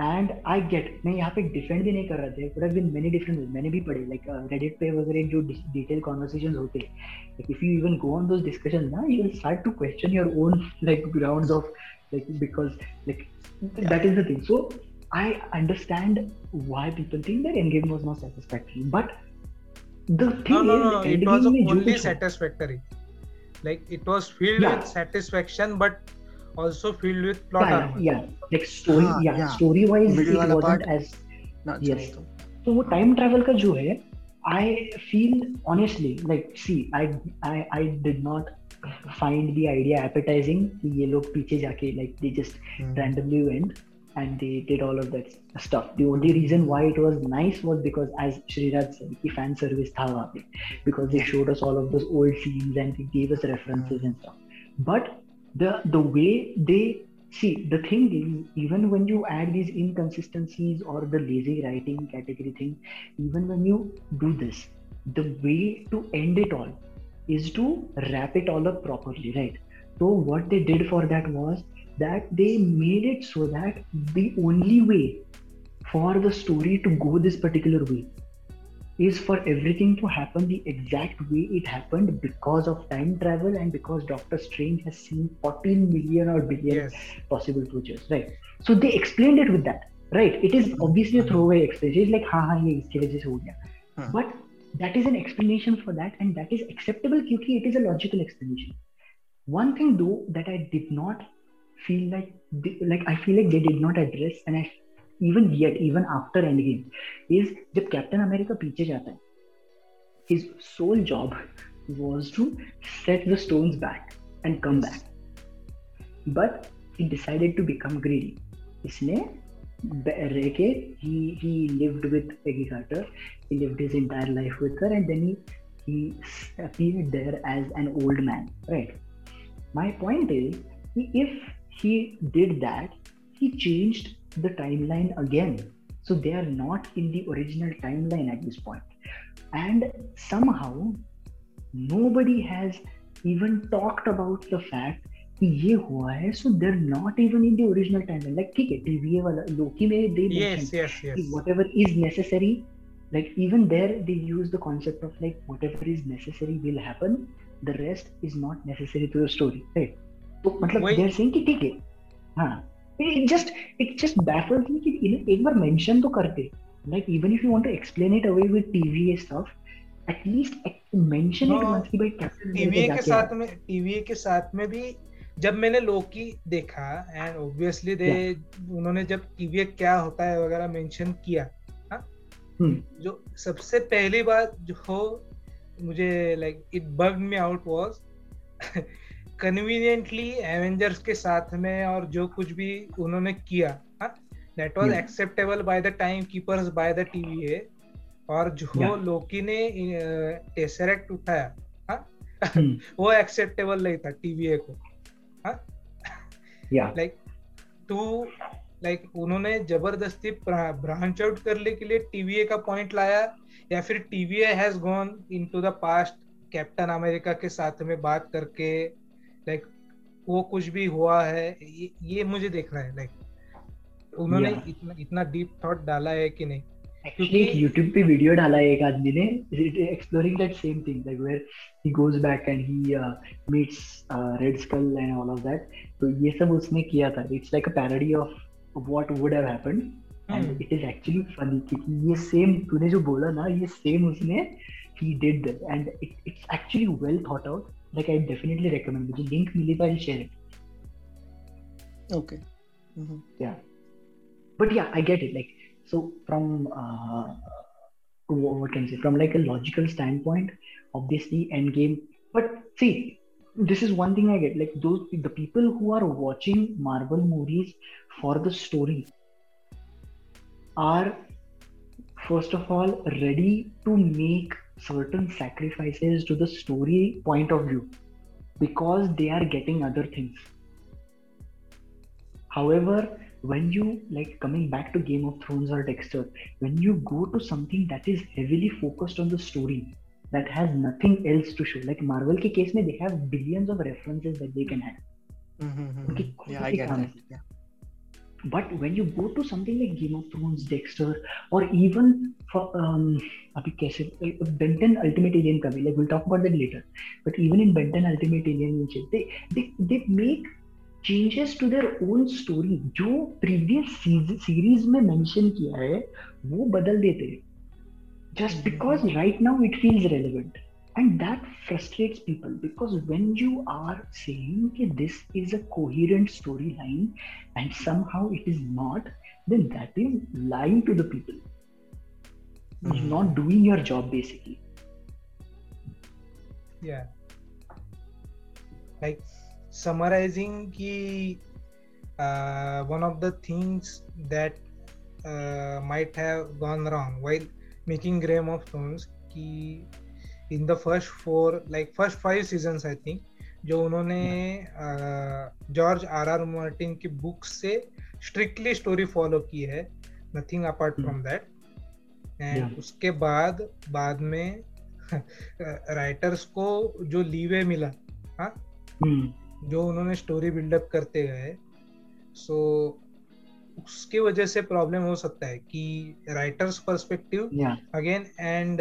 And I get मैं यहाँ पे defend भी नहीं कर रहा था but been many different मैंने भी पढ़े लाइक रेडिट पे वगैरह जो डिटेल कॉन्वर्सेशन होते like if you even go on those discussion ना you will start to question your own like grounds of like because like that is the thing so I understand why people think that Endgame was not satisfactory, but the thing no, no, is, no, it was only satisfactory. Like it was filled yeah. Also filled with plot yeah, armor. Yeah, like story, ah, yeah, yeah, story wise Middle it wasn't part, as yes. So वो time travel का जो है, I feel honestly like see, I I I did not find the idea appetizing कि ये लोग पीछे जाके like they just hmm. randomly went and they did all of that stuff. The only reason why it was nice was because, as Shriraj said, the fan service tha wahan pe, because they showed us all of those old scenes and they gave us references and stuff. But the the way they see the thing is even when you add these inconsistencies or the lazy writing category thing even when you do this the way to end it all is to wrap it all up properly right? So what they did for that was that they made it so that the only way for the story to go this particular way is for everything to happen the exact way it happened because of time travel and because Doctor Strange has seen 14 million or billion yes. possible futures, right? So they explained it with that, right? It is obviously a throwaway explanation. It's like, ha ha, ye iske wajah se ho gaya. Hmm. But that is an explanation for that, and that is acceptable because it is a logical explanation. One thing though that I did not feel like, like I feel like they did not address, and I even yet even after end game is जब Captain America पीछे जाता है his sole job was to set the stones back and come back. But he decided to become greedy. इसने रह के he he lived with Peggy Carter. He lived his entire life with her, and then he he appeared there as an old man. Right. My point is, if he did that, he changed the timeline again. So they are not in the original timeline at this point. And somehow nobody has even talked about the fact कि ये हुआ है so there not even in the original timeline like ठीक है TVA वाला Loki में दे yes, yes, yes. whatever is necessary like even there they use the concept of like whatever is necessary will happen the rest is not necessary to the story right तो मतलब they are saying कि ठीक है हाँ it just it just baffles me कि इन्हें एक बार mention तो करते like even if you want to explain it away with TVA stuff at least mention it once कि भाई कैप्टन TVA के साथ में TVA के साथ में भी जब मैंने लोकी देखा एंड ऑब्वियसली दे उन्होंने जब टीवी क्या होता है वगैरह मेंशन किया हा? hmm. जो सबसे पहली बात जो मुझे like it bug me out was conveniently Avengers के साथ में और जो कुछ भी उन्होंने किया that was acceptable by the time keepers by the TVA और जो yeah. लोकी ने टेसरेक्ट उठाया हा? hmm. <laughs> वो एक्सेप्टेबल नहीं था टीवीए को लाइक टू लाइक उन्होंने ज़बरदस्ती ब्रांच आउट करने के लिए टीवीए का पॉइंट लाया या फिर TVA has gone into the past Captain America के साथ में बात करके लाइक वो कुछ भी हुआ है ये, ये मुझे देखना है लाइक उन्होंने yeah. इतना इतना डीप थॉट डाला है कि नहीं? एक्चुअली एक YouTube पे वीडियो डाला है एक आदमी ने exploring that same thing like where he goes back and he meets Red Skull and all of that तो ये सब उसने किया था। It's like a parody of what would have happened and it is actually funny क्योंकि ये same तूने जो बोला ना ये सेम उसने he did. That and it, it's actually well thought out. like i definitely recommend मुझे link मिली तो i'll share it okay mm-hmm. yeah but yeah i get it like so from uh, what can I say from like a logical standpoint obviously endgame but see this is one thing i get like those the people who are watching marvel movies for the story are first of all ready to make certain sacrifices to the story point of view because they are getting other things. However when you like coming back to game of thrones or dexter when you go to something that is heavily focused on the story that has nothing else to show like marvel ke case mein they have billions of references that they can have mm-hmm. okay, yeah i get that yeah but when you go to something like Game of Thrones Dexter और even अभी कैसे Ben Ten Ultimate Alien का भी like will talk about that later but even in Ben Ten Ultimate Alien they they make changes to their own story जो previous series में mention किया है वो बदल देते हैं. Just because right now it feels relevant and that frustrates people because when you are saying that this is a coherent storyline and somehow it is not then that is lying to the people mm-hmm. not doing your job basically yeah like summarizing ki uh, one of the things that uh, might have gone wrong while making Game of Thrones in the first four like first five season I think जो उन्होंने George R R Martin की book से strictly story follow की है nothing apart from that and उसके बाद बाद में <laughs> राइटर्स को जो लीवे मिला हाँ hmm. जो उन्होंने स्टोरी बिल्डअप करते गए सो so, उसके वजह से प्रॉब्लम हो सकता है कि writer's perspective again and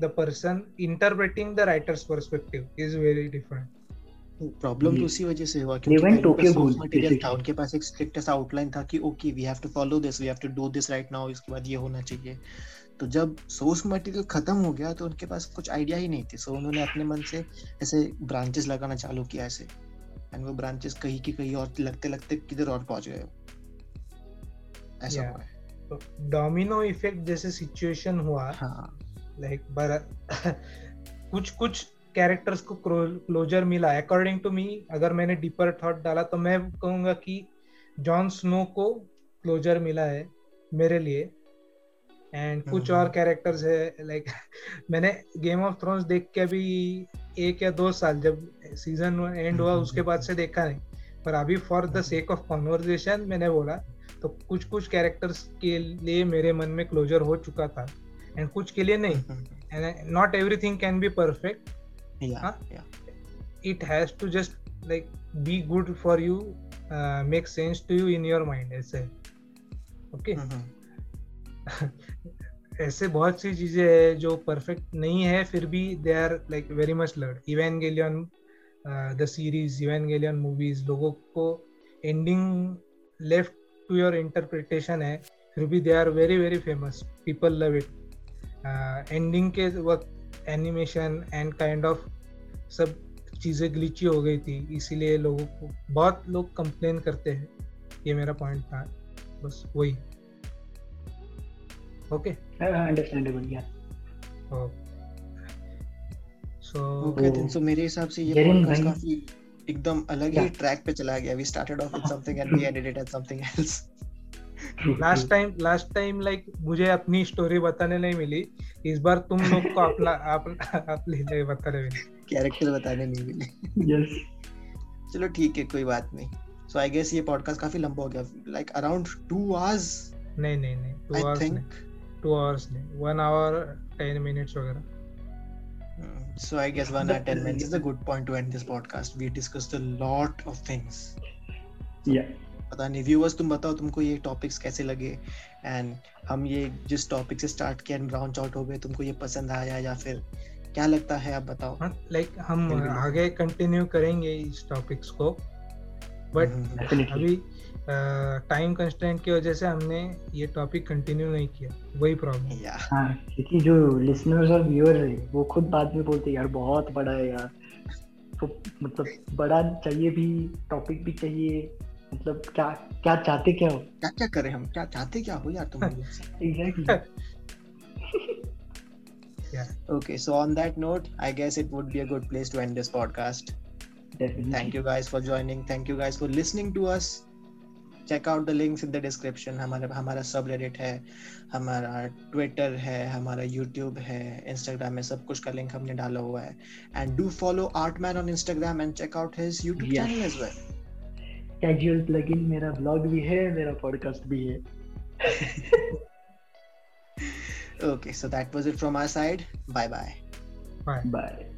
the person interpreting the writer's perspective is very different problem तो उसी वजह से हुआ क्योंकि सोर्स मटेरियल था उनके पास एक स्ट्रिक्ट आउटलाइन था कि okay we have to follow this we have to do this right now इसके बाद ये होना चाहिए। तो जब सोर्स मटेरियल खत्म हो गया तो उनके पास कुछ आइडिया ही नहीं थी। सो उन्होंने अपने मन से ऐसे ब्रांचेस लगाना चालू किया ऐसे। एंड वो ब्रांचेस कहीं की कहीं और लगते लगते किधर और पहुँच गए। ऐसा हुआ है। तो डोमिनो इफ़ेक्ट जैसे सिचुएशन हुआ लाइक बर <laughs> कुछ कुछ कैरेक्टर्स को क्लोजर मिला। अकॉर्डिंग टू मी अगर मैंने डीपर थॉट डाला तो मैं कहूँगा कि जॉन स्नो को क्लोजर मिला है मेरे लिए। एंड कुछ और कैरेक्टर्स है लाइक <laughs> मैंने गेम ऑफ़ थ्रोन्स देख के अभी एक या दो साल जब सीज़न एंड हुआ उसके बाद से देखा नहीं। पर अभी for the sake of conversation मैंने बोला तो कुछ कुछ कैरेक्टर्स के लिए मेरे मन में क्लोजर हो चुका था। एंड कुछ के लिए नहीं। And not everything can be perfect it has to just like be good for you make sense to you in your mind ऐसे। ओके <laughs> ऐसे बहुत सी चीज़ें है जो परफेक्ट नहीं है फिर भी they are like very much lured Evangelion the series Evangelion movies लोगों को ending left to your interpretation है फिर भी they are very very famous people love it ending के वक्त एनिमेशन एंड काइंड ऑफ़ सब चीज़ें ग्लिची हो गई थी इसीलिए लोगों को बहुत लोग कंप्लेन करते हैं ये मेरा पॉइंट था बस वही। Okay understandable yeah so okay then so मेरे हिसाब से ये पॉडकास्ट काफ़ी एकदम अलग ही ट्रैक पे चला गया। We started off with something and we ended it at something else last time last time like मुझे अपनी स्टोरी बताने नहीं मिली। इस बार तुम लोग को अपना आप आप ले बताने मिली। कैरेक्टर बताने नहीं मिले। यस चलो ठीक है कोई बात नहीं। सो आई गेस ये पॉडकास्ट काफ़ी लंबा हो गया। लाइक अराउंड 2 आवर्स नहीं नहीं नहीं 2 आवर्स नहीं। 2 आवर्स नहीं। 1 आवर 10 मिनट्स वगैरह। So I guess one hour ten minutes is a good point to end this podcast. We discussed a lot of things. Yeah. पता नहीं व्यूअर्स तुम बताओ तुमको ये टॉपिक्स कैसे लगे? एंड हम ये जिस टॉपिक से स्टार्ट किया एंड ब्राउन आउट हो गए तुमको ये पसंद आया या फिर क्या लगता है आप बताओ? लाइक हाँ, like, हम आगे कंटिन्यू करेंगे इस टॉपिक्स को। But hmm, hmm. अभी टाइम कंस्टेंट की वजह से हमने ये टॉपिक कंटिन्यू नहीं किया। वही प्रॉब्लम हाँ क्योंकि जो लिसनर्स और व्यूअर्स है वो खुद बाद में बोलते यार बहुत बड़ा है यार। तो मतलब बड़ा चाहिए भी टॉपिक भी चाहिए। मतलब क्या क्या चाहते क्या हो? क्या क्या करें हम? क्या चाहते क्या हो यार तुम exactly <laughs> <laughs> yeah. Okay so on that note i guess it would be a good place to end this podcast. Definitely. thank you guys for joining. Thank you guys for listening to us. Check out the links in the description हमारा हमारा subreddit है हमारा Twitter है हमारा YouTube है Instagram में सब कुछ का लिंक हमने डाला हुआ है. And do follow Art Man on Instagram and check out his YouTube channel as well casual plugin मेरा ब्लॉग भी है मेरा पॉडकास्ट भी है। Okay so that was it from our side bye bye bye bye